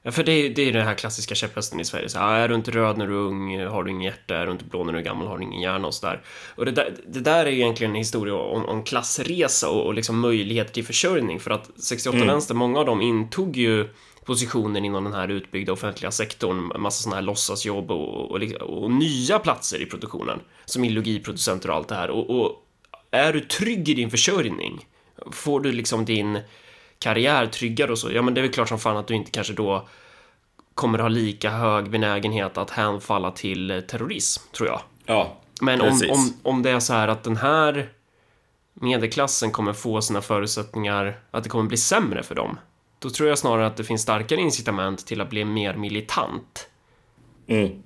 Ja, för det är, det är den här klassiska käpphästen i Sverige. Så, ah, är du inte röd när du är ung har du inget hjärta, är du inte blå när du är gammal har du ingen hjärna och sådär. Och det där, det där är egentligen en historia om, om klassresa och, och liksom möjlighet till försörjning. För att 68-vänster, mm. många av dem intog ju positionen inom den här utbyggda offentliga sektorn, massa sådana här låtsasjobb och, och, och, nya platser i produktionen, som illogiproducenter och allt det här. Och, och är du trygg i din försörjning, får du liksom din karriär tryggare och så, ja men det är väl klart som fan att du inte kanske då kommer ha lika hög benägenhet att hänfalla till terrorism, tror jag. Ja, Men om, om, om det är så här att den här medelklassen kommer få sina förutsättningar, att det kommer bli sämre för dem, då tror jag snarare att det finns starkare incitament till att bli mer militant. Mm.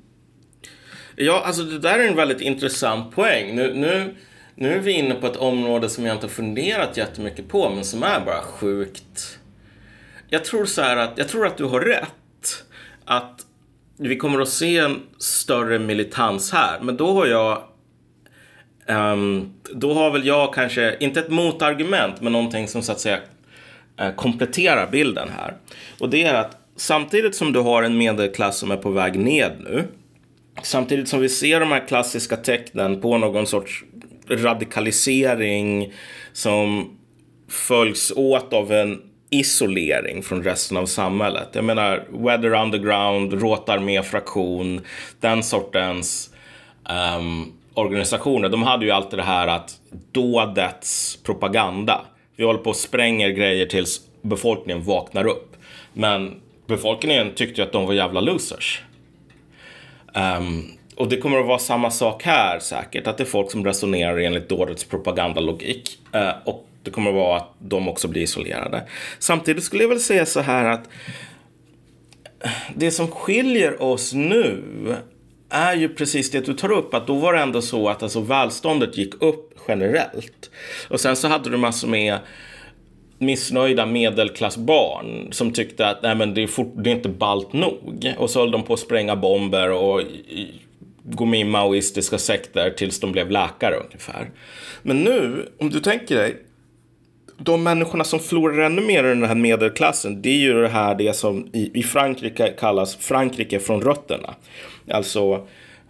Ja, alltså det där är en väldigt intressant poäng. Nu, nu nu är vi inne på ett område som jag inte har funderat jättemycket på, men som är bara sjukt. Jag tror så här att, jag tror att du har rätt. Att vi kommer att se en större militans här, men då har jag um, då har väl jag kanske, inte ett motargument, men någonting som så att säga eh, kompletterar bilden här. Och det är att samtidigt som du har en medelklass som är på väg ned nu, samtidigt som vi ser de här klassiska tecknen på någon sorts radikalisering som följs åt av en isolering från resten av samhället. Jag menar, Weather Underground, Råtarmé-fraktion, den sortens um, organisationer. De hade ju alltid det här att dådets propaganda. Vi håller på och spränger grejer tills befolkningen vaknar upp. Men befolkningen tyckte ju att de var jävla losers. Um, och det kommer att vara samma sak här säkert, att det är folk som resonerar enligt dådets propagandalogik. Eh, och det kommer att vara att de också blir isolerade. Samtidigt skulle jag väl säga så här att eh, det som skiljer oss nu är ju precis det du tar upp. Att då var det ändå så att alltså, välståndet gick upp generellt. Och sen så hade du massor med missnöjda medelklassbarn som tyckte att Nej, men det, är fort, det är inte balt nog. Och så höll de på att spränga bomber och gå med i maoistiska sekter tills de blev läkare ungefär. Men nu, om du tänker dig, de människorna som förlorar ännu mer i den här medelklassen, det är ju det här det som i, i Frankrike kallas Frankrike från rötterna. Alltså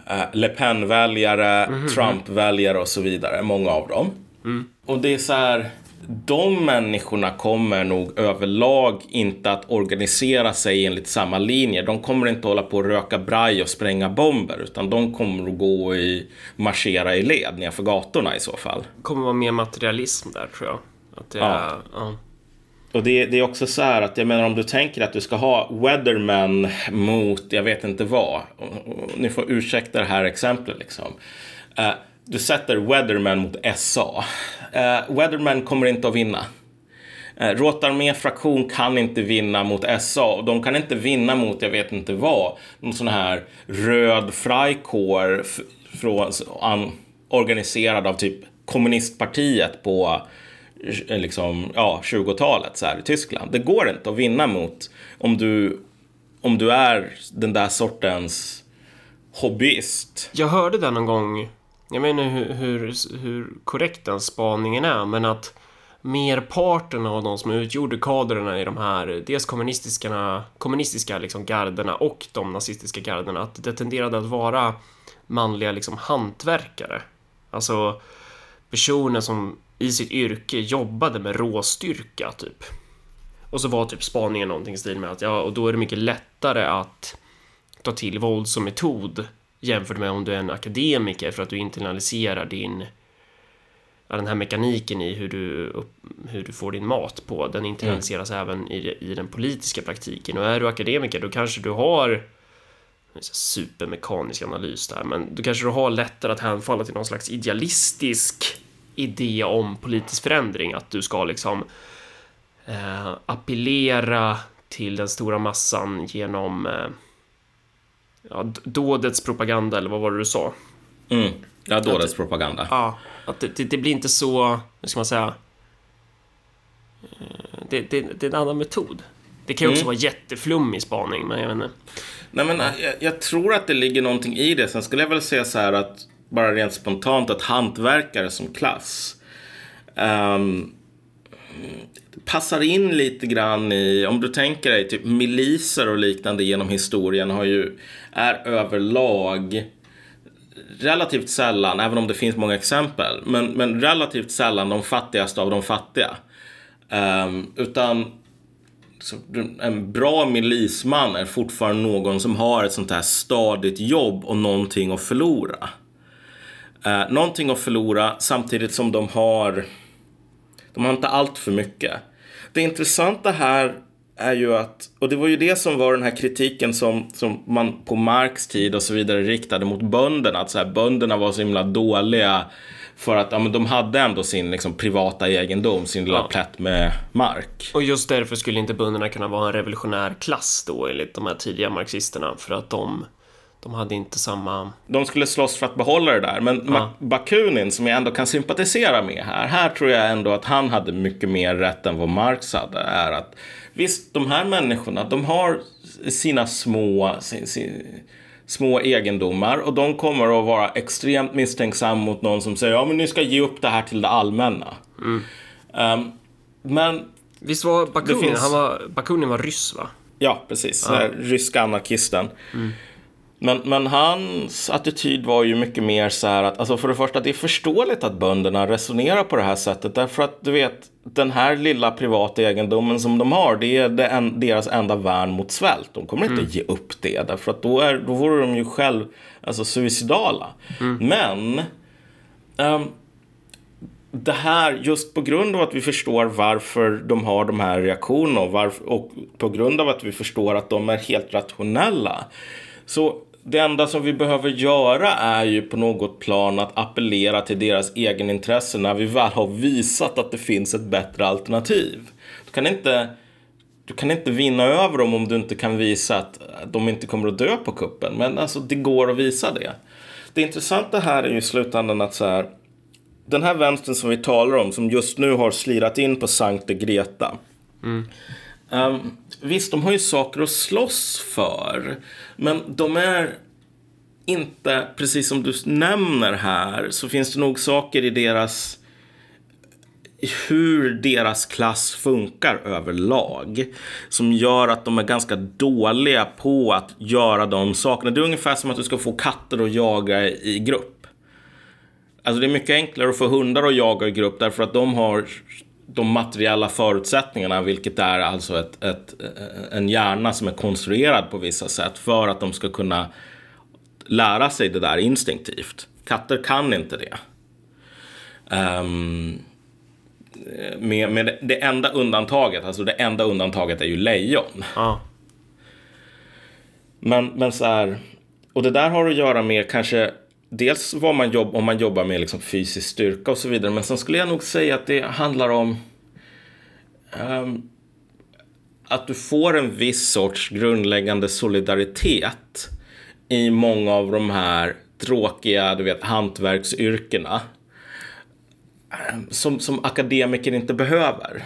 eh, Le Pen-väljare, mm -hmm. Trump-väljare och så vidare, många av dem. Mm. Och det är så här, de människorna kommer nog överlag inte att organisera sig enligt samma linje. De kommer inte hålla på att röka braj och spränga bomber, utan de kommer att gå i marschera i led nerför gatorna i så fall. Det kommer vara mer materialism där tror jag. Att det ja. Är, ja. Och det, det, är också så här att jag menar om du tänker att du ska ha Weatherman mot jag vet inte vad. Ni får ursäkta det här exemplet liksom. Uh, du sätter Weatherman mot SA. Uh, eh, Weatherman kommer inte att vinna. Eh, uh, Rotarmé fraktion kan inte vinna mot SA och de kan inte vinna mot jag vet inte vad. Någon sån här röd frikår från, an, organiserad av typ kommunistpartiet på eh, liksom, ja, 20-talet så här, i Tyskland. Det går inte att vinna mot om du, om du är den där sortens hobbyist. Jag hörde det någon gång, jag menar hur, hur, hur korrekt den spaningen är, men att merparten av de som utgjorde kadrerna i de här, dels kommunistiska, kommunistiska liksom garderna och de nazistiska garderna, att det tenderade att vara manliga liksom hantverkare. Alltså personer som i sitt yrke jobbade med råstyrka typ. Och så var typ spaningen någonting i stil med att ja, och då är det mycket lättare att ta till våld som metod jämfört med om du är en akademiker för att du internaliserar din den här mekaniken i hur du, hur du får din mat på, den internaliseras mm. även i, i den politiska praktiken. Och är du akademiker, då kanske du har supermekanisk analys där, men då kanske du har lättare att hänfalla till någon slags idealistisk idé om politisk förändring, att du ska liksom eh, appellera till den stora massan genom eh, ja, dådets propaganda, eller vad var det du sa? Mm. Ja, dådets propaganda. Ja, att det, det, det, blir inte så, hur ska man säga, eh, det, det, det är en annan metod. Det kan ju också mm. vara jätteflummig spaning, men jag vet inte. Nej, men jag, jag, tror att det ligger någonting i det. Sen skulle jag väl säga så här att bara rent spontant att hantverkare som klass um, passar in lite grann i, om du tänker dig typ miliser och liknande genom historien har ju, är överlag relativt sällan, även om det finns många exempel, men, men relativt sällan de fattigaste av de fattiga. Um, utan en bra milisman är fortfarande någon som har ett sånt här stadigt jobb och någonting att förlora Uh, någonting att förlora samtidigt som de har de har inte allt för mycket. Det intressanta här är ju att, och det var ju det som var den här kritiken som, som man på Marx tid och så vidare riktade mot bönderna, att så här, bönderna var så himla dåliga för att ja, men de hade ändå sin liksom, privata egendom, sin lilla ja. plätt med mark. Och just därför skulle inte bönderna kunna vara en revolutionär klass då enligt de här tidiga marxisterna, för att de de hade inte samma... De skulle slåss för att behålla det där. Men ja. Bakunin, som jag ändå kan sympatisera med här, här tror jag ändå att han hade mycket mer rätt än vad Marx hade. Är att visst, de här människorna, de har sina små, sin, sin, små egendomar och de kommer att vara extremt misstänksamma mot någon som säger ja men ni ska ge upp det här till det allmänna. Mm. Um, men... Visst var Bakunin, finns... han var, Bakunin var ryss va? Ja, precis. Ja. Ryska anarkisten. Mm. Men, men hans attityd var ju mycket mer så här att, alltså för det första, det är förståeligt att bönderna resonerar på det här sättet. Därför att du vet, den här lilla privata egendomen som de har, det är det en, deras enda värn mot svält. De kommer inte mm. ge upp det, därför att då, är, då vore de ju själv alltså, suicidala. Mm. Men um, det här, just på grund av att vi förstår varför de har de här reaktionerna och, varför, och på grund av att vi förstår att de är helt rationella. Så det enda som vi behöver göra är ju på något plan att appellera till deras egenintresse när vi väl har visat att det finns ett bättre alternativ. Du kan inte, du kan inte vinna över dem om du inte kan visa att de inte kommer att dö på kuppen. Men alltså, det går att visa det. Det intressanta här är ju i slutändan att så här, den här vänstern som vi talar om, som just nu har slirat in på Sankte Greta. Mm. Um, visst, de har ju saker att slåss för. Men de är inte, precis som du nämner här, så finns det nog saker i deras hur deras klass funkar överlag. Som gör att de är ganska dåliga på att göra de sakerna. Det är ungefär som att du ska få katter att jaga i grupp. Alltså det är mycket enklare att få hundar att jaga i grupp därför att de har de materiella förutsättningarna, vilket är alltså ett, ett, en hjärna som är konstruerad på vissa sätt för att de ska kunna lära sig det där instinktivt. Katter kan inte det. Um, med, med det enda undantaget, alltså det enda undantaget är ju lejon. Ah. Men, men så här, och det där har att göra med kanske dels vad man jobb, om man jobbar med liksom fysisk styrka och så vidare. Men sen skulle jag nog säga att det handlar om um, att du får en viss sorts grundläggande solidaritet i många av de här tråkiga, du vet, hantverksyrkena. Ehm, som, som akademiker inte behöver.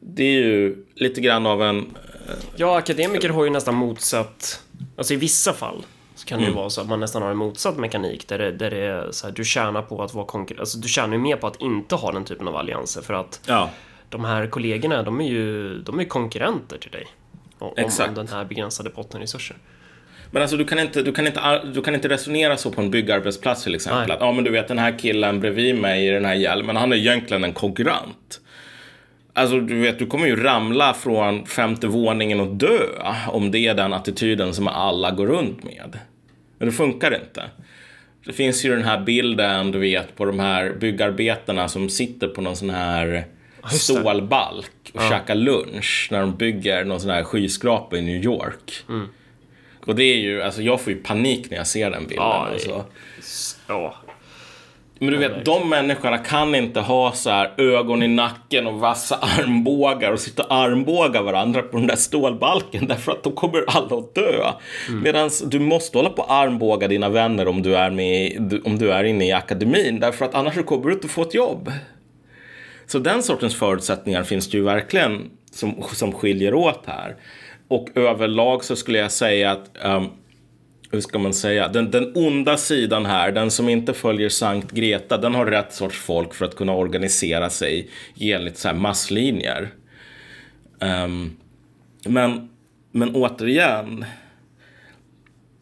Det är ju lite grann av en... Eh, ja, akademiker har ju nästan motsatt... Alltså i vissa fall så kan det mm. ju vara så att man nästan har en motsatt mekanik där det, där det är så här, du tjänar på att vara konkurrent. Alltså du tjänar ju mer på att inte ha den typen av allianser för att ja. de här kollegorna, de är ju de är konkurrenter till dig. Om, Exakt. om den här begränsade potten resurser. Men alltså du kan, inte, du, kan inte, du kan inte resonera så på en byggarbetsplats till exempel. Att, ja men du vet den här killen bredvid mig i den här hjälmen, han är egentligen en konkurrent. Alltså du vet, du kommer ju ramla från femte våningen och dö om det är den attityden som alla går runt med. Men det funkar inte. Det finns ju den här bilden, du vet, på de här byggarbetarna som sitter på någon sån här stålbalk och ja. käkar lunch när de bygger någon sån här skyskrapa i New York. Mm. Och det är ju, alltså jag får ju panik när jag ser den bilden. Ja, alltså. ja. Men du vet, de människorna kan inte ha så här ögon i nacken och vassa armbågar och sitta och armbåga varandra på den där stålbalken därför att då kommer alla att dö. Mm. Medan du måste hålla på och armbåga dina vänner om du är, med, om du är inne i akademin därför att annars kommer du inte få ett jobb. Så den sortens förutsättningar finns det ju verkligen som, som skiljer åt här. Och överlag så skulle jag säga att um, hur ska man säga, den, den onda sidan här, den som inte följer Sankt Greta, den har rätt sorts folk för att kunna organisera sig enligt så här masslinjer. Um, men, men återigen,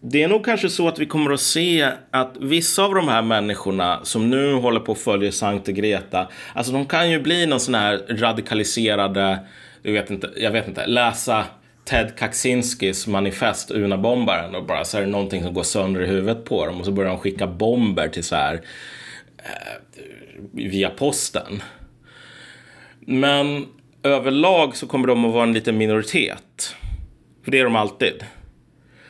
det är nog kanske så att vi kommer att se att vissa av de här människorna som nu håller på att följa Sankt Greta, alltså de kan ju bli någon sån här radikaliserade, jag vet inte, jag vet inte läsa Ted Kaczynskis manifest Una-bombaren och bara så är det någonting som går sönder i huvudet på dem och så börjar de skicka bomber till så här eh, via posten. Men överlag så kommer de att vara en liten minoritet. För det är de alltid.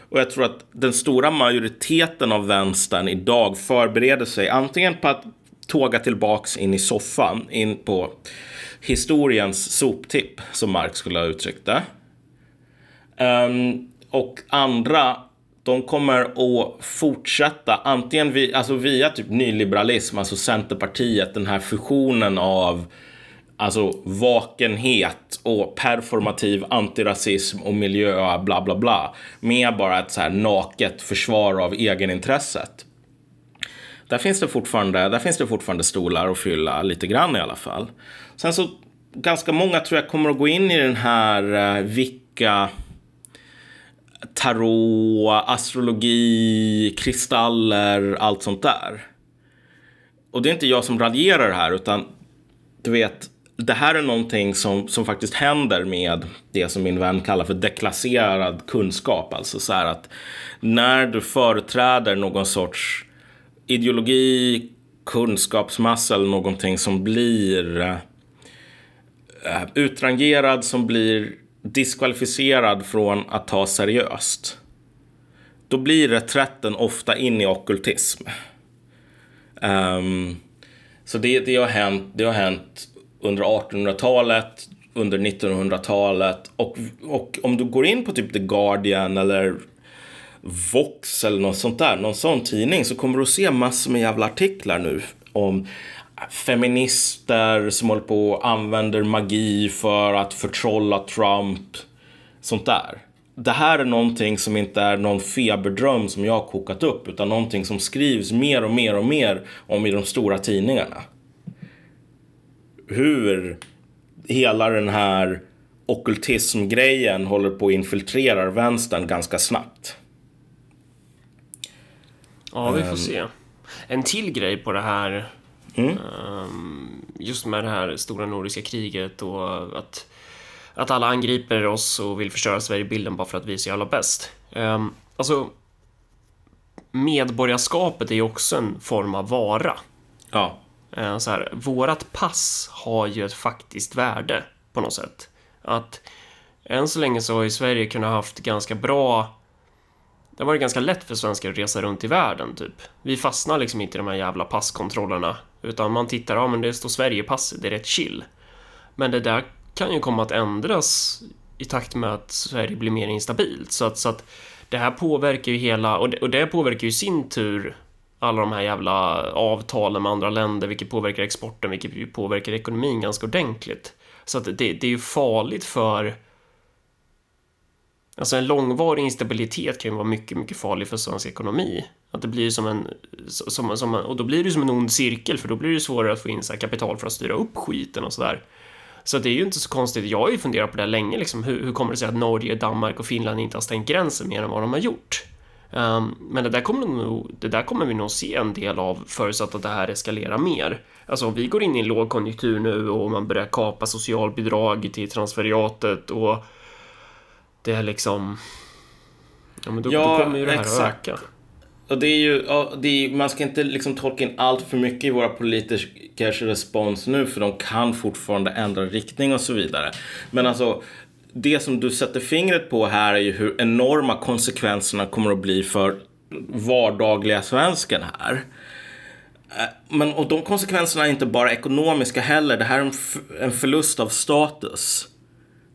Och jag tror att den stora majoriteten av vänstern idag förbereder sig antingen på att tåga tillbaks in i soffan, in på historiens soptipp, som Marx skulle ha uttryckt det. Um, och andra, de kommer att fortsätta antingen via, alltså via typ nyliberalism, alltså Centerpartiet, den här fusionen av alltså vakenhet och performativ antirasism och miljö, bla bla bla, med bara ett så här naket försvar av egenintresset. Där finns det fortfarande, där finns det fortfarande stolar att fylla lite grann i alla fall. Sen så ganska många tror jag kommer att gå in i den här eh, vilka tarot, astrologi, kristaller, allt sånt där. Och det är inte jag som raljerar här, utan du vet, det här är någonting som, som faktiskt händer med det som min vän kallar för deklasserad kunskap. Alltså så här att när du företräder någon sorts ideologi, kunskapsmassa eller någonting som blir eh, utrangerad, som blir diskvalificerad från att ta seriöst. Då blir reträtten ofta in i okkultism. Um, så det, det, har hänt, det har hänt under 1800-talet. under 1900-talet. Och, och om du går in på typ The Guardian eller Vox eller något sånt där, någon sån tidning, så kommer du att se massor med jävla artiklar nu om feminister som håller på och använder magi för att förtrolla Trump. Sånt där. Det här är någonting som inte är någon feberdröm som jag har kokat upp utan någonting som skrivs mer och mer och mer om i de stora tidningarna. Hur hela den här okultismgrejen håller på att infiltrera vänstern ganska snabbt. Ja, vi får um, se. En till grej på det här Mm. Um, just med det här stora nordiska kriget och att, att alla angriper oss och vill förstöra Sverigebilden bara för att vi är så jävla bäst. Um, alltså, medborgarskapet är ju också en form av vara. Ja. Uh, så här, vårat pass har ju ett faktiskt värde på något sätt. Att än så länge så har ju Sverige kunnat haft ganska bra det har varit ganska lätt för svenskar att resa runt i världen, typ. Vi fastnar liksom inte i de här jävla passkontrollerna, utan man tittar, ja men det står Sverigepass, det är rätt chill. Men det där kan ju komma att ändras i takt med att Sverige blir mer instabilt, så att, så att det här påverkar ju hela, och det, och det påverkar ju i sin tur alla de här jävla avtalen med andra länder, vilket påverkar exporten, vilket påverkar ekonomin ganska ordentligt. Så att det, det är ju farligt för Alltså en långvarig instabilitet kan ju vara mycket, mycket farlig för svensk ekonomi. Att det blir som en, som, som, och då blir det som en ond cirkel, för då blir det svårare att få in så kapital för att styra upp skiten och sådär. Så det är ju inte så konstigt. Jag har ju funderat på det länge, liksom. hur, hur kommer det sig att Norge, Danmark och Finland inte har stängt gränsen mer än vad de har gjort? Um, men det där, kommer nog, det där kommer vi nog se en del av förutsatt att det här eskalerar mer. Alltså om vi går in i en lågkonjunktur nu och man börjar kapa socialbidrag till transferiatet och det är liksom... Ja, men då, ja, då kommer ju det här exakt. att öka. Och det är ju, ja, det är, man ska inte liksom tolka in allt för mycket i våra politikers respons nu för de kan fortfarande ändra riktning och så vidare. Men alltså, det som du sätter fingret på här är ju hur enorma konsekvenserna kommer att bli för vardagliga svensken här. Eh, men, och de konsekvenserna är inte bara ekonomiska heller. Det här är en, en förlust av status.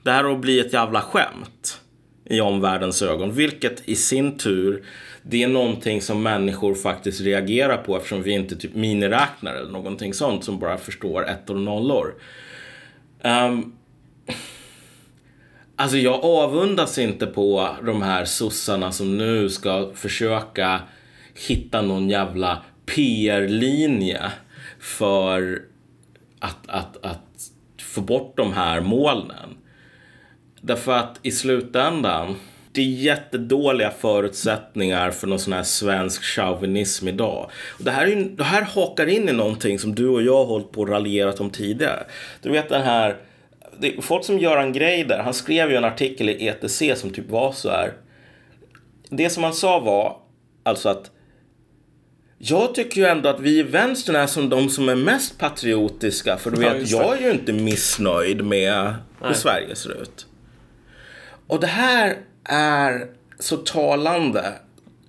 Det här att bli ett jävla skämt i omvärldens ögon, vilket i sin tur det är någonting som människor faktiskt reagerar på eftersom vi inte typ miniräknar eller någonting sånt som bara förstår ettor och nollor. Um, alltså jag avundas inte på de här sossarna som nu ska försöka hitta någon jävla PR-linje för att, att, att få bort de här molnen. Därför att i slutändan, det är jättedåliga förutsättningar för någon sån här svensk chauvinism idag. Och det, här är, det här hakar in i någonting som du och jag har hållit på och raljerat om tidigare. Du vet den här, det folk som gör en grej där, han skrev ju en artikel i ETC som typ var så här. Det som han sa var alltså att jag tycker ju ändå att vi i vänstern är som de som är mest patriotiska. För du vet, ja, jag är ju inte missnöjd med Nej. hur Sverige ser ut. Och det här är så talande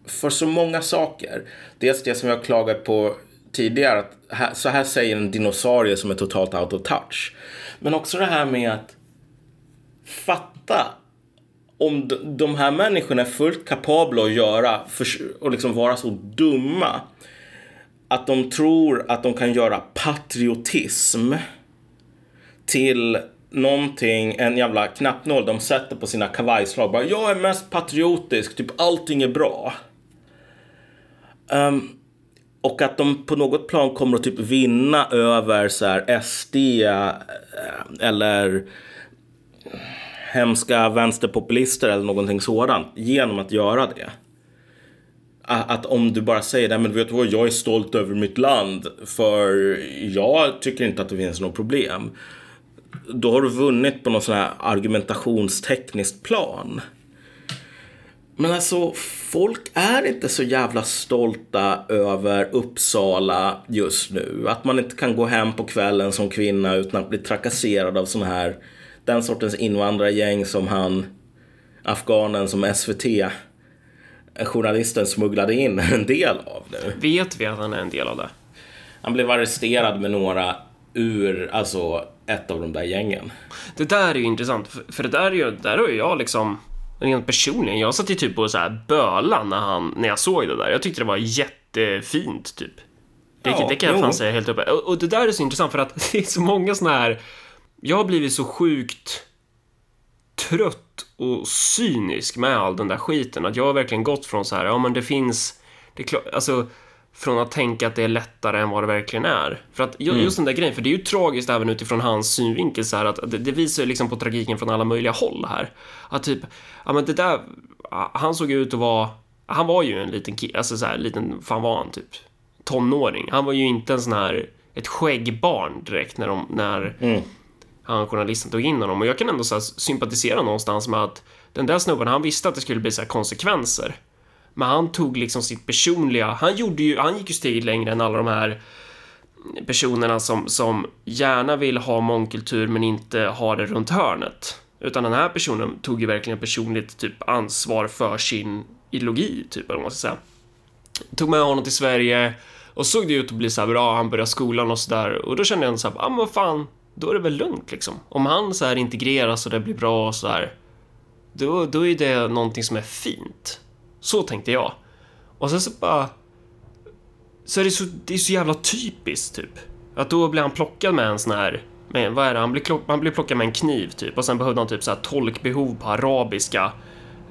för så många saker. Dels det som jag klagat på tidigare, att så här säger en dinosaurie som är totalt out of touch. Men också det här med att fatta om de här människorna är fullt kapabla att göra och liksom vara så dumma att de tror att de kan göra patriotism till någonting, en jävla knappnål de sätter på sina kavajslag. Bara, jag är mest patriotisk, typ allting är bra. Um, och att de på något plan kommer att typ vinna över så här SD eh, eller hemska vänsterpopulister eller någonting sådant genom att göra det. Att om du bara säger det, men vet du vad, jag är stolt över mitt land för jag tycker inte att det finns något problem då har du vunnit på något sån här argumentationstekniskt plan. Men alltså, folk är inte så jävla stolta över Uppsala just nu. Att man inte kan gå hem på kvällen som kvinna utan att bli trakasserad av sån här, den sortens invandrargäng som han, afghanen som SVT journalisten smugglade in en del av nu. Vet vi att han är en del av det? Han blev arresterad med några ur, alltså ett av de där gängen. Det där är ju intressant, för, det där är ju, där har ju jag liksom rent personligen, jag satt ju typ och så här böla när, han, när jag såg det där. Jag tyckte det var jättefint, typ. Det, Ja, det kan jag fan säga helt uppe. Och, och det där är så intressant för att det är så många såna här... Jag har blivit så sjukt trött och cynisk med all den där skiten. Att jag har verkligen gått från så här, ja men det finns... Det är klart, alltså, från att tänka att det är lättare än vad det verkligen är. För att ju- just den där grejen, för det är ju tragiskt även utifrån hans synvinkel så här att det, det visar ju liksom på tragiken från alla möjliga håll här. Att typ, ja men det där, han såg ut att vara, han var ju en liten kille, alltså så här, liten, fan var han typ? Tonåring. Han var ju inte en sån här, ett skäggbarn direkt när de, när han journalisten tog in honom och jag kan ändå så sympatisera någonstans med att den där snubben, han visste att det skulle bli så konsekvenser. Men han tog liksom sitt personliga, han gjorde ju, han gick ju steget längre än alla de här personerna som, som gärna vill ha mångkultur men inte har det runt hörnet. Utan den här personen tog ju verkligen personligt typ ansvar för sin ideologi, typ, eller vad man ska säga. Tog med honom till Sverige och såg det ut att bli så här bra, han började skolan och sådär. Och då kände jag så här, ja ah, men vad fan, då är det väl lugnt liksom. Om han så här integreras och det blir bra och så här, då, då är det någonting som är fint. Så tänkte jag. Och sen så bara... Så är det så, det är så jävla typiskt typ. Att då blir han plockad med en sån här... Med, vad är det? Han blir, klock, han blir plockad med en kniv typ. Och sen behövde han typ så här tolkbehov på arabiska.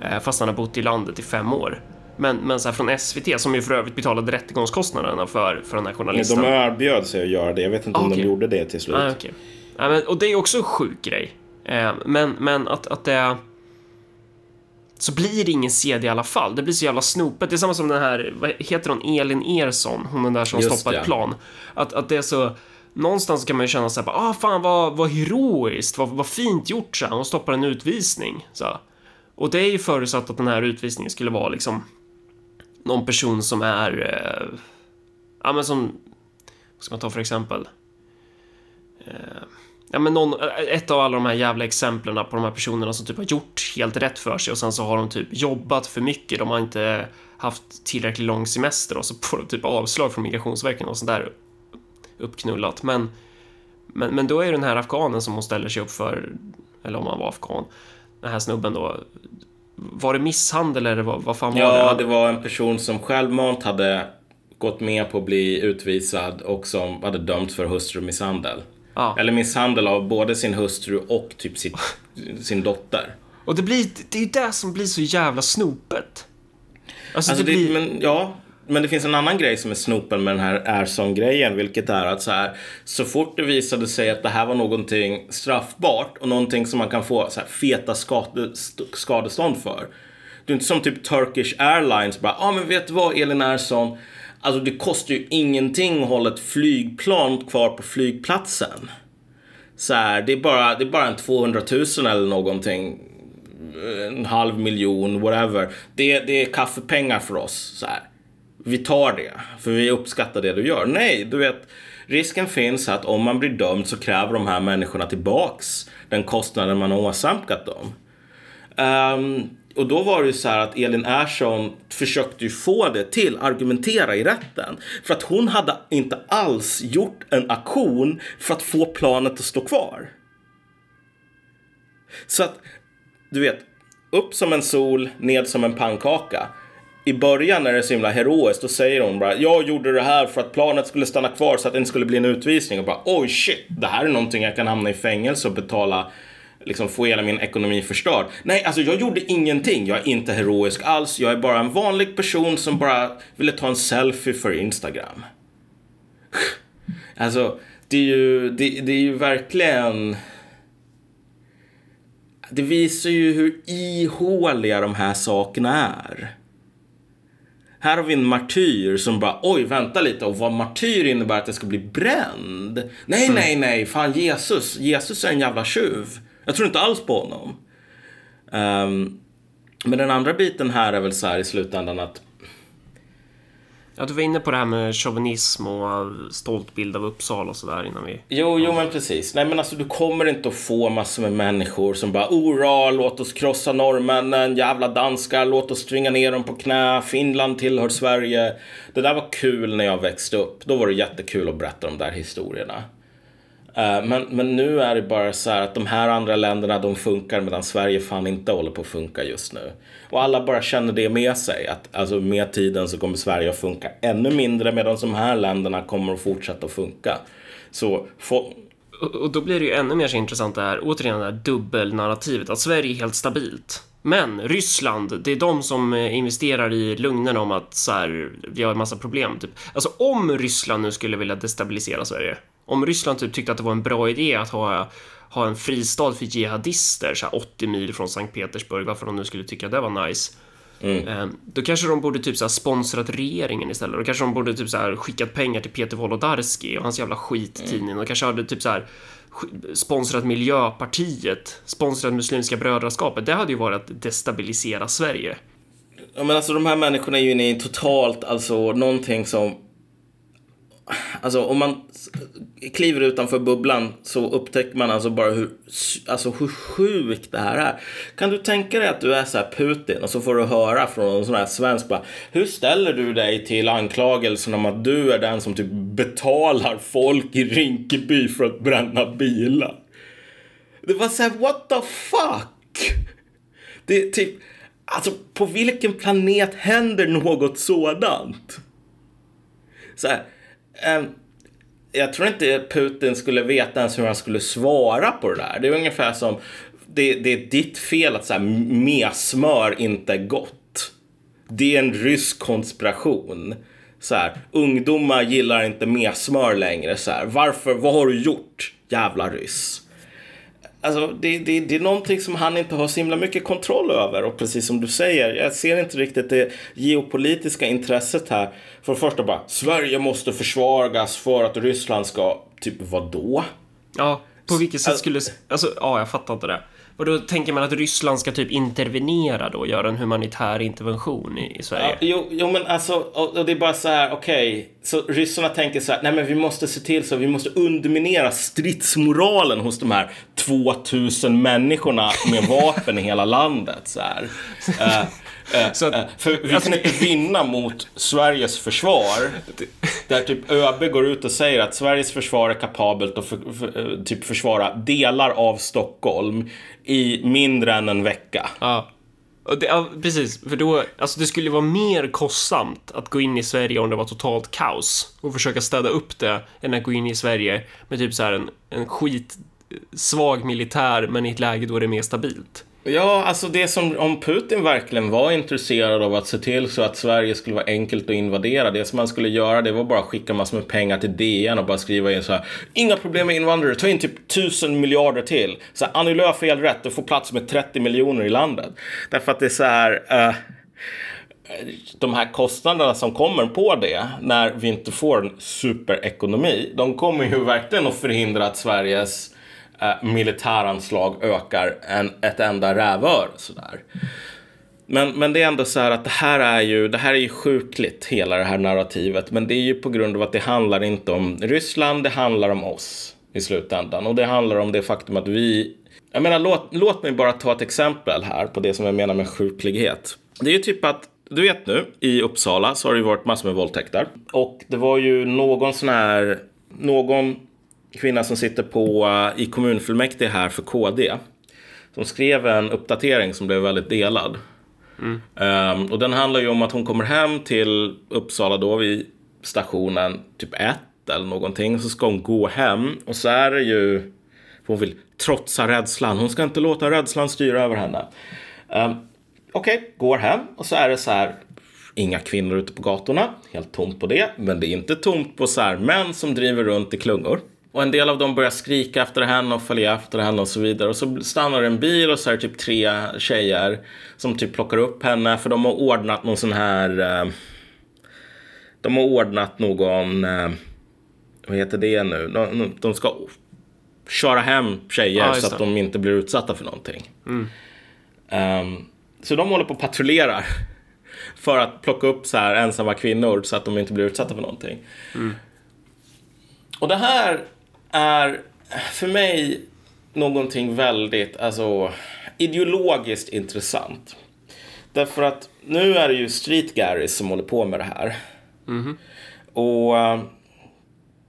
Eh, fast han har bott i landet i fem år. Men, men så här från SVT, som ju för övrigt betalade rättegångskostnaderna för, för den här journalisten. De erbjöd sig att göra det. Jag vet inte om Okej. de gjorde det till slut. Ah, okej. Ja, men, och det är också en sjuk grej. Eh, men, men att, att det... Så blir det ingen CD i alla fall. Det blir så jävla snopet. Det är samma som den här, vad heter hon, Elin Ersson, hon den där som Just stoppade det. ett plan. Att, att det är så... Någonstans kan man ju känna så här, bara, ah fan vad, vad heroiskt, vad, vad fint gjort så här. Hon stoppar en utvisning. Så. Och det är ju förutsatt att den här utvisningen skulle vara liksom någon person som är, eh, ja men som, vad ska man ta för exempel? Ja, men någon, ett av alla de här jävla exemplen på de här personerna som typ har gjort helt rätt för sig och sen så har de typ jobbat för mycket. De har inte haft tillräckligt lång semester och så får de typ avslag från Migrationsverket och sånt där uppknullat. Men, men, men då är det den här afghanen som hon ställer sig upp för, eller om han var afghan, den här snubben då. Var det misshandel eller vad, vad fan var Ja, det? det var en person som självmant hade gått med på att bli utvisad och som hade dömts för hustrumisshandel. Ja. Eller misshandel av både sin hustru och typ sitt, sin dotter. Och det blir, det är ju det som blir så jävla snopet. Alltså, Alltså det det, blir... men, ja, men det finns en annan grej som är snopen med den här Erson-grejen, vilket är att så här, så fort det visade sig att det här var någonting straffbart och någonting som man kan få så här, feta skade, st- skadestånd för. Det är inte som typ Turkish Airlines bara, ja ah, men vet du vad Elin Ersson, alltså det kostar ju ingenting att hålla ett flygplan kvar på flygplatsen. Så här, det är bara, det är bara en 200 000 eller någonting en halv miljon, whatever. Det, det är kaffepengar för oss. Så här. Vi tar det, för vi uppskattar det du gör. Nej, du vet, risken finns att om man blir dömd så kräver de här människorna tillbaks den kostnaden man har åsamkat dem. Um, och då var det ju så här att Elin Ersson försökte ju få det till argumentera i rätten. För att hon hade inte alls gjort en aktion för att få planet att stå kvar. Så att, du vet, upp som en sol, ned som en pannkaka. I början är det så himla heroiskt, då säger hon bara jag gjorde det här för att planet skulle stanna kvar så att det inte skulle bli en utvisning. Och bara oj shit, det här är någonting jag kan hamna i fängelse och betala, liksom få hela min ekonomi förstörd. Nej, alltså jag gjorde ingenting. Jag är inte heroisk alls. Jag är bara en vanlig person som bara ville ta en selfie för Instagram. Alltså, det är ju, det, det är ju verkligen... Det visar ju hur ihåliga de här sakerna är. Här har vi en martyr som bara, oj, vänta lite, och vad martyr innebär att det ska bli bränd. Nej, nej, nej, fan Jesus, Jesus är en jävla tjuv. Jag tror inte alls på honom. Ehm, men den andra biten här är väl så här i slutändan att Ja, du var inne på det här med chauvinism och stolt bild av Uppsala och sådär innan vi... Jo, jo men precis. Nej men alltså du kommer inte att få massor med människor som bara Ora, låt oss krossa norrmännen, jävla danskar, låt oss tvinga ner dem på knä, Finland tillhör Sverige. Det där var kul när jag växte upp. Då var det jättekul att berätta de där historierna. Eh, men, men nu är det bara så här att de här andra länderna de funkar medan Sverige fan inte håller på att funka just nu. Och alla bara känner det med sig att alltså med tiden så kommer Sverige att funka ännu mindre medan de här länderna kommer att fortsätta att funka. Så få- Och- då blir det ju ännu mer så intressant det här, återigen det här dubbelnarrativet, att Sverige är helt stabilt. Men Ryssland, det är de som eh, investerar i lögnen om att så här, vi har en massa problem. Typ. Alltså om Ryssland nu skulle vilja destabilisera Sverige, om Ryssland typ tyckte att det var en bra idé att ha, ha en fristad för jihadister så här 80 mil från Sankt Petersburg, varför de nu skulle tycka det var nice. Eh, Då kanske de borde typ så sponsrat regeringen istället. Då kanske de borde typ så skickat pengar till Peter Wolodarski och hans jävla skittidning. Och kanske hade typ så här sponsrat Miljöpartiet, sponsrat Muslimska brödraskapet. Det hade ju varit att destabilisera Sverige. Ja, men alltså de här människorna är ju inne i totalt, alltså någonting som... Alltså om man kliver utanför bubblan så upptäcker man alltså bara hur, alltså hur sjukt det här är. Kan du tänka dig att du är så här Putin och så får du höra från en sån här svensk bara, Hur ställer du dig till anklagelsen om att du är den som typ betalar folk i Rinkeby för att bränna bilar? Det var så här, what the fuck? Det är typ, alltså på vilken planet händer något sådant? Så här, Ehm, jag tror inte Putin skulle veta ens hur han skulle svara på det där. Det är ungefär som, det, det är ditt fel att så här, mesmör inte är gott. Det är en rysk konspiration. Så här, ungdomar gillar inte mesmör längre. Så här, varför? Vad har du gjort? Jävla ryss. Alltså, det, det, det är någonting som han inte har så himla mycket kontroll över. Och precis som du säger, jag ser inte riktigt det geopolitiska intresset här. För det första bara, Sverige måste försvagas för att Ryssland ska, typ vadå? Ja, på vilket sätt Alltså- skulle... Alltså, ja, jag fattar inte det. Och då tänker man att Ryssland ska typ intervenera då, göra en humanitär intervention i, i Sverige. Ja, jo, jo, men alltså, och, och det är bara så här, okej, så ryssarna tänker så här, nej men vi måste se till så vi måste underminera stridsmoralen hos de här 2000 människorna med vapen i hela landet. Så här. Eh, Så att- för vi alltså- kan inte vinna mot Sveriges försvar. Där typ ÖB går ut och säger att Sveriges försvar är kapabelt att för, för, eh, typ försvara delar av Stockholm i mindre än en vecka. Ja. Det, ja, precis, för då, alltså det skulle vara mer kostsamt att gå in i Sverige om det var totalt kaos och försöka städa upp det än att gå in i Sverige med typ så här en, en skit svag militär men i ett läge då det är mer stabilt. Ja, alltså det som om Putin verkligen var intresserad av att se till så att Sverige skulle vara enkelt att invadera. Det som man skulle göra det var bara att skicka massor med pengar till DN och bara skriva in så här. Inga problem med invandrare, ta in typ tusen miljarder till. Så här, Annie Lööf har helt rätt, du får plats med 30 miljoner i landet. Därför att det är så här. Uh, de här kostnaderna som kommer på det när vi inte får en superekonomi, de kommer ju verkligen att förhindra att Sveriges eh, militäranslag ökar en, ett enda rävör. Sådär. Men, men det är ändå så här att det här är ju, det här är ju sjukligt, hela det här narrativet. Men det är ju på grund av att det handlar inte om Ryssland, det handlar om oss i slutändan. Och det handlar om det faktum att vi... Jag menar, låt, låt mig bara ta ett exempel här på det som jag menar med sjuklighet. Det är ju typ att, du vet nu, i Uppsala så har det ju varit massor med våldtäkter. Och det var ju någon sån här, någon kvinna som sitter på, eh, i kommunfullmäktige här för KD. Som skrev en uppdatering som blev väldigt delad. Ehm, och den handlar ju om att hon kommer hem till Uppsala då vid stationen typ ett eller någonting. Så ska hon gå hem och så är det ju, hon vill trotsa rädslan. Hon ska inte låta rädslan styra över henne. Um, Okej, går hem och så är det så här. Inga kvinnor ute på gatorna, helt tomt på det. Men det är inte tomt på så här män som driver runt i klungor. Och en del av dem börjar skrika efter henne och följa efter henne och så vidare. Och så stannar en bil och så är det typ tre tjejer som typ plockar upp henne för de har ordnat någon sån här... Eh, de har ordnat någon... Eh, vad heter det nu? De, de ska köra hem tjejer just så att de inte blir utsatta för någonting. Ehm, så de håller på och patrullerar för att plocka upp så här ensamma kvinnor så att de inte blir utsatta för någonting. Och det här är för mig någonting väldigt alltså, ideologiskt intressant. Därför att nu är det ju Street Garys som håller på med det här. Och eh,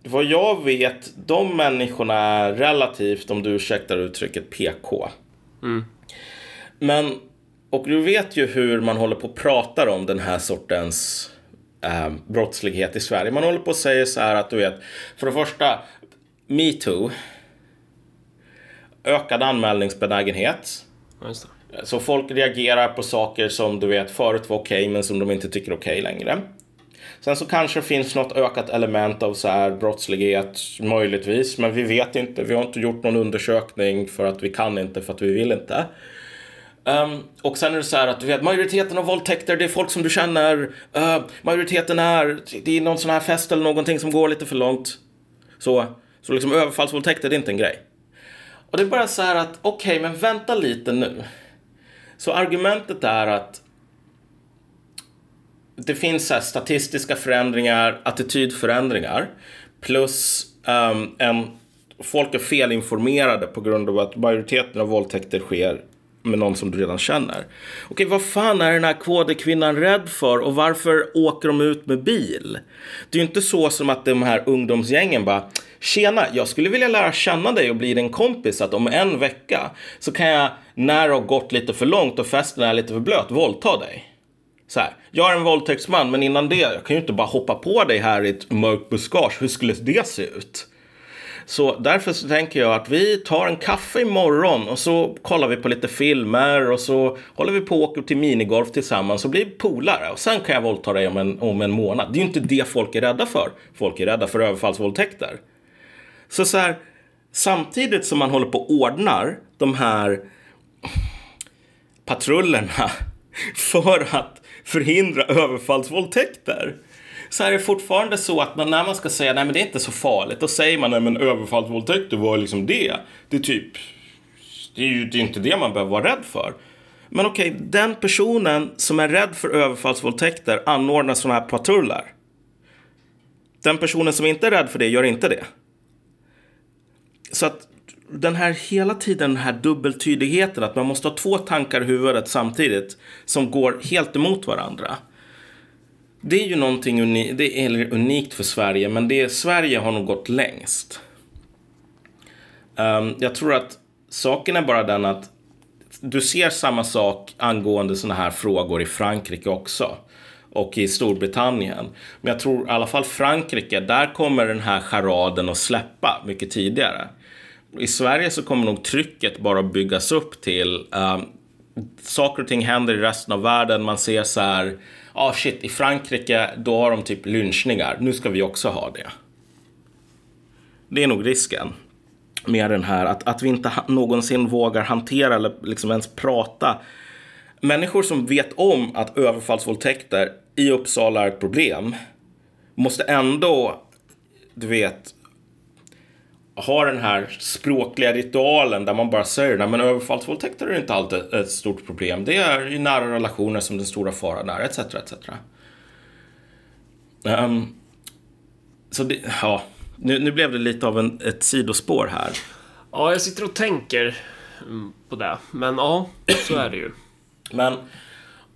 vad jag vet, de människorna är relativt, om du ursäktar uttrycket, PK. Men, och du vet ju hur man håller på och pratar om den här sortens eh, brottslighet i Sverige. Man håller på och säger så här att du vet, för det första, metoo, ökad anmälningsbenägenhet. Så folk reagerar på saker som du vet förut var okej men som de inte tycker är okej längre. Sen så kanske det finns något ökat element av så här brottslighet, möjligtvis, men vi vet inte. Vi har inte gjort någon undersökning för att vi kan inte, för att vi vill inte. Ehm, och sen är det så här att du vet, majoriteten av våldtäkter, det är folk som du känner. Uh, majoriteten är, det är någon sån här fest eller någonting som går lite för långt. Så, så liksom överfallsvåldtäkter, det är inte en grej. Och det är bara så här att, okej, men vänta lite nu. Så argumentet är att det finns så här statistiska förändringar, attitydförändringar plus um, en, folk är felinformerade på grund av att majoriteten av våldtäkter sker med någon som du redan känner. Okej, vad fan är den här KD-kvinnan rädd för och varför åker de ut med bil? Det är ju inte så som att de här ungdomsgängen bara Tjena, jag skulle vilja lära känna dig och bli din kompis att om en vecka så kan jag, när det har gått lite för långt och festen är lite för blöt, våldta dig. Så här, jag är en våldtäktsman, men innan det, jag kan ju inte bara hoppa på dig här i ett mörkt buskage. Hur skulle det se ut? Så därför så tänker jag att vi tar en kaffe imorgon och så kollar vi på lite filmer och så håller vi på och åker till minigolf tillsammans och blir polare. Och sen kan jag våldta dig om en, om en månad. Det är ju inte det folk är rädda för. Folk är rädda för överfallsvåldtäkter. Så så här, samtidigt som man håller på och ordnar de här patrullerna för att förhindra överfallsvåldtäkter. Så är det fortfarande så att man, när man ska säga nej men det är inte så farligt, då säger man nej men överfallsvåldtäkter var liksom det. Det är typ, det är ju det är inte det man behöver vara rädd för. Men okej, den personen som är rädd för överfallsvåldtäkter anordnar sådana här patruller. Den personen som inte är rädd för det gör inte det. Så att den här hela tiden den här dubbeltydigheten att man måste ha två tankar i huvudet samtidigt som går helt emot varandra. Det är ju någonting uni det är unikt för Sverige, men det Sverige har nog gått längst. Um, jag tror att saken är bara den att du ser samma sak angående sådana här frågor i Frankrike också. Och i Storbritannien. Men jag tror i alla fall Frankrike, där kommer den här charaden att släppa mycket tidigare. I Sverige så kommer nog trycket bara byggas upp till um, saker och ting händer i resten av världen. Man ser så här, ah shit, i Frankrike då har de typ lynchningar. Nu ska vi också ha det. Det är nog risken med den här att, att vi inte någonsin vågar hantera eller liksom ens prata. Människor som vet om att överfallsvåldtäkter i Uppsala är ett problem måste ändå, du vet, ha den här språkliga ritualen där man bara säger nej men överfallsvåldtäkter är inte alltid ett stort problem. Det är i nära relationer som den stora faran är, etc. etc. Ehm, så det, ja, nu, nu blev det lite av en, ett sidospår här. Ja, jag sitter och tänker mm, på det. Men ja, så är det ju. Men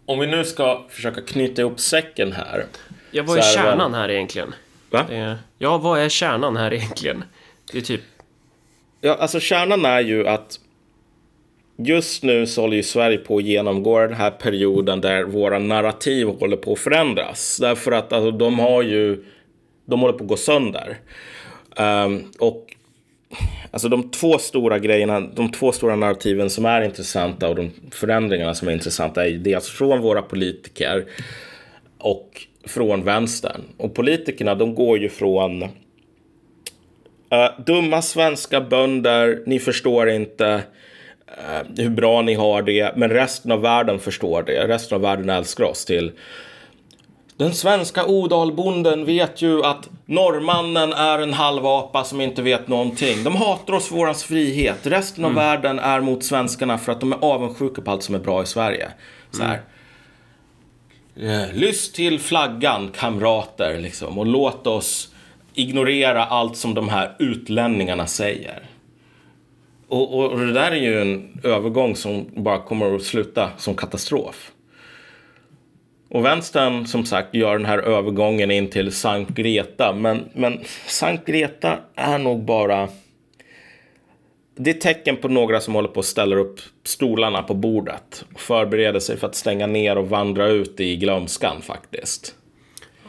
om vi nu ska försöka knyta ihop säcken här. Ja, vad är kärnan här egentligen? Va? Är, ja, vad är kärnan här egentligen? Det är typ... Ja, alltså kärnan är ju att just nu så håller ju Sverige på att genomgå den här perioden där våra narrativ håller på att förändras. Därför att alltså, de har ju, de håller på att gå sönder. Um, och alltså de två stora grejerna, de två stora narrativen som är intressanta och de förändringarna som är intressanta är ju dels från våra politiker och från vänstern. Och politikerna, de går ju från Uh, dumma svenska bönder, ni förstår inte uh, hur bra ni har det, men resten av världen förstår det. Resten av världen älskar oss till. Den svenska odalbonden vet ju att norrmannen är en halvapa som inte vet någonting. De hatar oss för vår frihet. Resten av världen är mot svenskarna för att de är avundsjuka på allt som är bra i Sverige. Så här. Eh, Lyss till flaggan, kamrater, liksom, och låt oss ignorera allt som de här utlänningarna säger. Och, och, och det där är ju en övergång som bara kommer att sluta som katastrof. Och vänstern som sagt gör den här övergången in till Sankt Greta. Men, men Sankt Greta är nog bara... Det är tecken på några som håller på att ställa upp stolarna på bordet. Och förbereder sig för att stänga ner och vandra ut i glömskan faktiskt.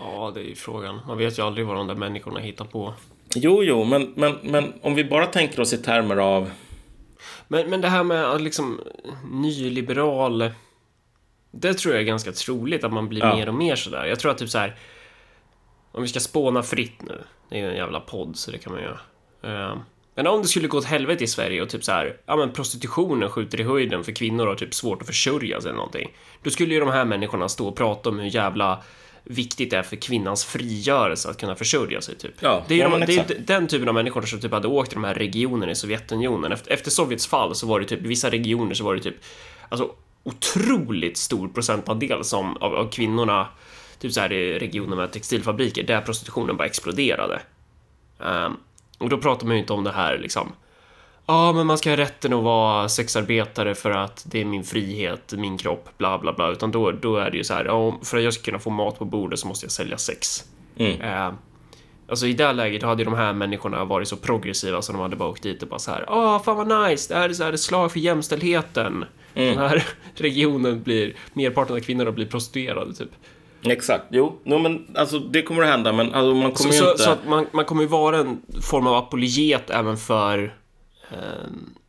Ja, det är ju frågan. Man vet ju aldrig vad de där människorna hittar på. Jo, jo, men, men, men om vi bara tänker oss i termer av... Men, men det här med liksom nyliberal... Det tror jag är ganska troligt att man blir Ja. mer och mer sådär. Jag tror att typ så här. Om vi ska spåna fritt nu. Det är ju en jävla podd så det kan man göra. Eh, Men om det skulle gå åt helvete i Sverige och typ så här, ja men prostitutionen skjuter i höjden för kvinnor har typ svårt att försörja sig eller någonting. Då skulle ju de här människorna stå och prata om hur jävla viktigt det är för kvinnans frigörelse att kunna försörja sig typ. Ja, det är, de, det är den typen av människor som typ hade åkt till de här regionerna i Sovjetunionen. Efter, efter Sovjets fall så var det typ, i vissa regioner så var det typ, alltså otroligt stor procentandel som, av, av kvinnorna, typ så här i regioner med textilfabriker, där prostitutionen bara exploderade. Ehm, och då pratar man ju inte om det här liksom, ja men man ska ha rätten att vara sexarbetare för att det är min frihet, min kropp, bla bla bla, utan då, då är det ju så här, ja, för att jag ska kunna få mat på bordet så måste jag sälja sex. Mm. Eh, alltså i det läget hade ju de här människorna varit så progressiva så de hade bara åkt dit och bara så här, åh fan vad nice, det här är så här ett slag för jämställdheten. Den här regionen blir, merparten av kvinnorna blir prostituerade typ. Exakt, jo. No, men alltså det kommer att hända, men alltså, man Så, kommer ju så, inte... så att man, man kommer ju vara en form av apologet även för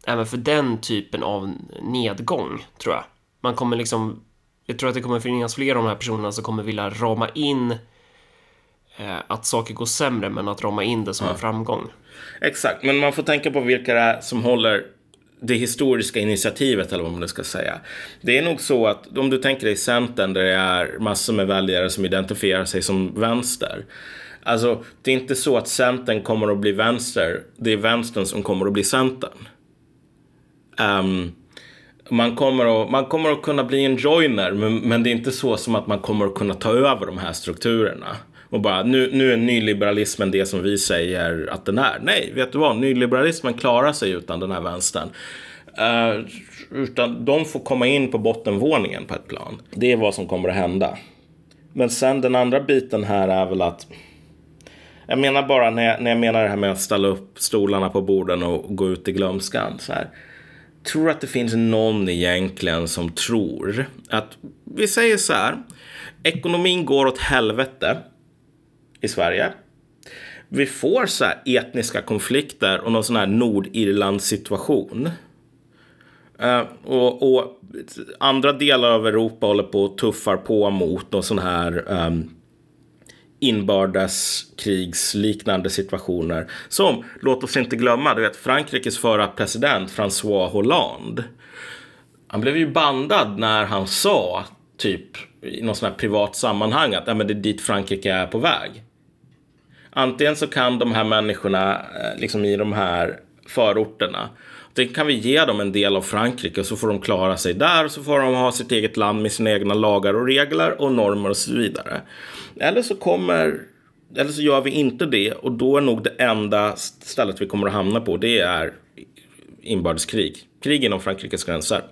även för den typen av nedgång, tror jag. Man kommer liksom jag tror att det kommer finnas fler av de här personerna som kommer vilja rama in eh, att saker går sämre, men att rama in det som en framgång. Exakt, men man får tänka på vilka det är som håller det historiska initiativet eller vad man ska säga. Det är nog så att om du tänker dig Centern där det är massor med väljare som identifierar sig som vänster. Alltså, det är inte så att Centern kommer att bli vänster. Det är vänstern som kommer att bli Centern. Um, man, kommer att, man kommer att kunna bli en joiner, men, men det är inte så som att man kommer att kunna ta över de här strukturerna. Och bara, nu, nu är nyliberalismen det som vi säger att den är. Nej, vet du vad? Nyliberalismen klarar sig utan den här vänstern. Uh, utan de får komma in på bottenvåningen på ett plan. Det är vad som kommer att hända. Men sen den andra biten här är väl att jag menar bara när jag, när jag menar det här med att ställa upp stolarna på borden och gå ut i glömskan. Så här. Tror att det finns någon egentligen som tror att vi säger så här. Ekonomin går åt helvete i Sverige. Vi får så här etniska konflikter och någon sån här Nordirland situation. Eh, och, och andra delar av Europa håller på och tuffar på mot någon sån här um, inbördeskrigsliknande situationer. Som, låt oss inte glömma, du vet Frankrikes förra president François Hollande. Han blev ju bandad när han sa, typ i någon sån här privat sammanhang, att "Ja, men det är dit Frankrike är på väg. Antingen så kan de här människorna eh, liksom i de här förorterna det kan vi ge dem en del av Frankrike och så får de klara sig där och så får de ha sitt eget land med sina egna lagar och regler och normer och så vidare. Eller så kommer eller så gör vi inte det och då är nog det enda stället vi kommer att hamna på det är inbördeskrig. Krig inom Frankrikes gränser.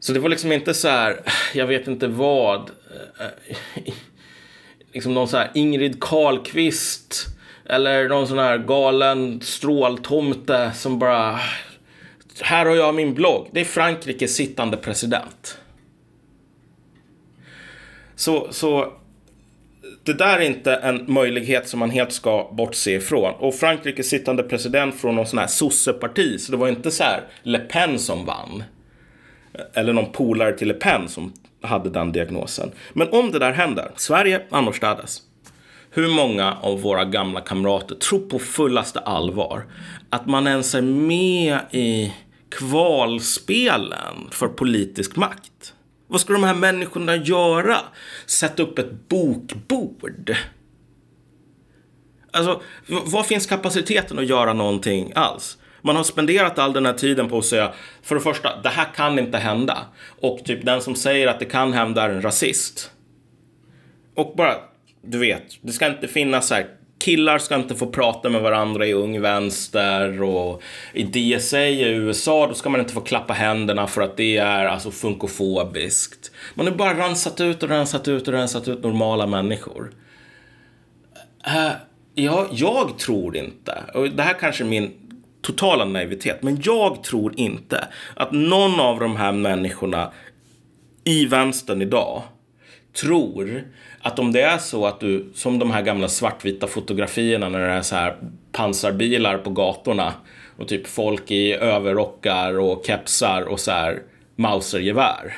Så det var liksom inte så här, jag vet inte vad. Eh, liksom någon så här Ingrid Carlqvist eller någon sån här galen stråltomte som bara här har jag min blogg. Det är Frankrikes sittande president. Så, så det där är inte en möjlighet som man helt ska bortse ifrån. Och Frankrikes sittande president från någon sån här sosseparti, så det var inte så här Le Pen som vann. Eller någon polare till Le Pen som hade den diagnosen. Men om det där händer, Sverige annorstädes. Hur många av våra gamla kamrater tror på fullaste allvar att man ens är med i kvalspelen för politisk makt? Vad ska de här människorna göra? Sätta upp ett bokbord? Alltså, var finns kapaciteten att göra någonting alls? Man har spenderat all den här tiden på att säga, för det första, det här kan inte hända. Och typ den som säger att det kan hända är en rasist. Och bara, du vet, det ska inte finnas så här killar ska inte få prata med varandra i Ung Vänster och i DSA i USA då ska man inte få klappa händerna för att det är alltså funkofobiskt. Man har bara rensat ut och rensat ut och rensat ut normala människor. Uh, ja, jag tror inte, och det här kanske är min totala naivitet, men jag tror inte att någon av de här människorna i vänstern idag tror att om det är så att du, som de här gamla svartvita fotografierna när det är så här pansarbilar på gatorna och typ folk i överrockar och kepsar och så här mausergevär.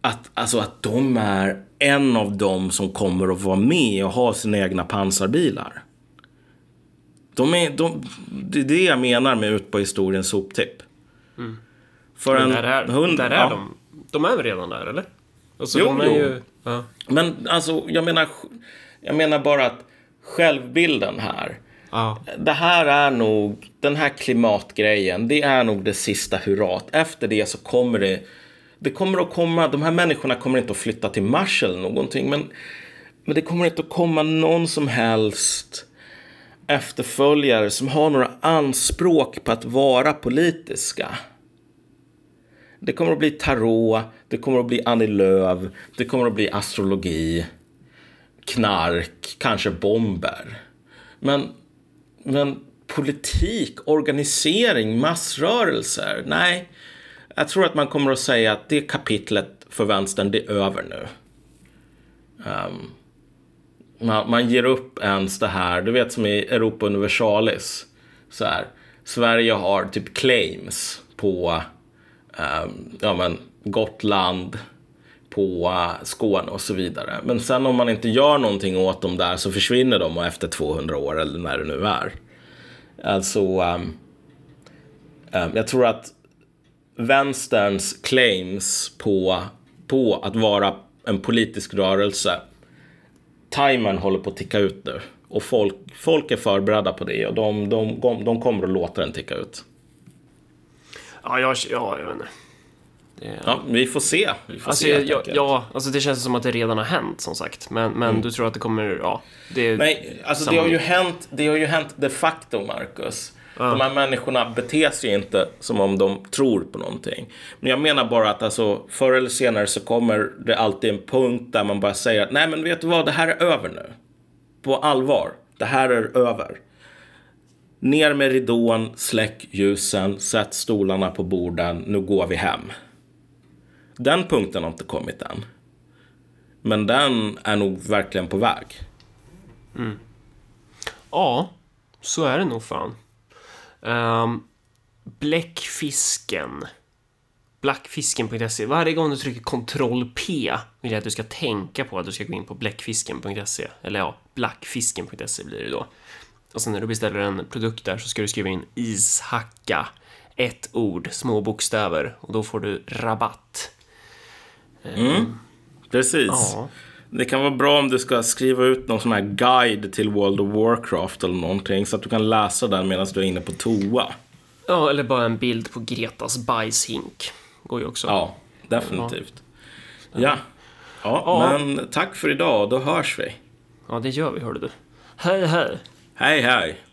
Att, alltså att de är en av dem som kommer att vara med och ha sina egna pansarbilar. De är, de, det är det jag menar med ut på historiens soptipp. Mm. För en där är, hund, där är ja. de. De är väl redan där, eller? Alltså, jo, de är jo. Ju, ja. Men alltså, jag menar, jag menar bara att självbilden här. Ja. Det här är nog, den här klimatgrejen, det är nog det sista hurrat. Efter det så kommer det, det kommer att komma, de här människorna kommer inte att flytta till Mars eller någonting, men, men det kommer inte att komma någon som helst efterföljare som har några anspråk på att vara politiska. Det kommer att bli tarot, det kommer att bli Annie Lööf, det kommer att bli astrologi, knark, kanske bomber. Men, men politik, organisering, massrörelser, nej. Jag tror att man kommer att säga att det kapitlet för vänstern, det är över nu. Um, man, man ger upp ens det här, du vet som i Europa Universalis. Så här, Sverige har typ claims på Ehm, ja, men Gotland, på eh, Skåne och så vidare. Men sen om man inte gör någonting åt dem där så försvinner de efter 200 år eller när det nu är. Alltså, um, um, jag tror att vänsterns claims på, på att vara en politisk rörelse timern håller på att ticka ut nu. Och folk, folk är förberedda på det och de, de, de kommer att låta den ticka ut. Ja, jag, ja, jag vet inte. Det... Ja, vi får se. Vi får alltså, se ja, ja, alltså det känns som att det redan har hänt som sagt. Men, men mm. du tror att det kommer, ja. Det Nej, alltså det har ju hänt, det har ju hänt de facto, Marcus. Ja. De här människorna beter sig inte som om de tror på någonting. Men jag menar bara att alltså, förr eller senare så kommer det alltid en punkt där man bara säger att nej men vet du vad, det här är över nu. På allvar, det här är över. Ner med ridån, släck ljusen, sätt stolarna på borden, nu går vi hem. Den punkten har inte kommit än. Men den är nog verkligen på väg. Mm. Ja, så är det nog fan. Um, bläckfisken. Blackfisken.se. Varje gång du trycker Ctrl P vill jag att du ska tänka på att du ska gå in på bläckfisken.se. Eller ja, blackfisken.se blir det då. Och sen när du beställer en produkt där så ska du skriva in ishacka. Ett ord, små bokstäver och då får du rabatt. Mm, precis. Ja. Det kan vara bra om du ska skriva ut någon sån här guide till World of Warcraft eller någonting så att du kan läsa den medan du är inne på toa. Ja, eller bara en bild på Gretas bajshink. Går ju också. Ja, definitivt. Ja. Ja, ja, ja. men tack för idag. Då hörs vi. Ja, det gör vi, hörde du. Hej, hej. Hej, hej.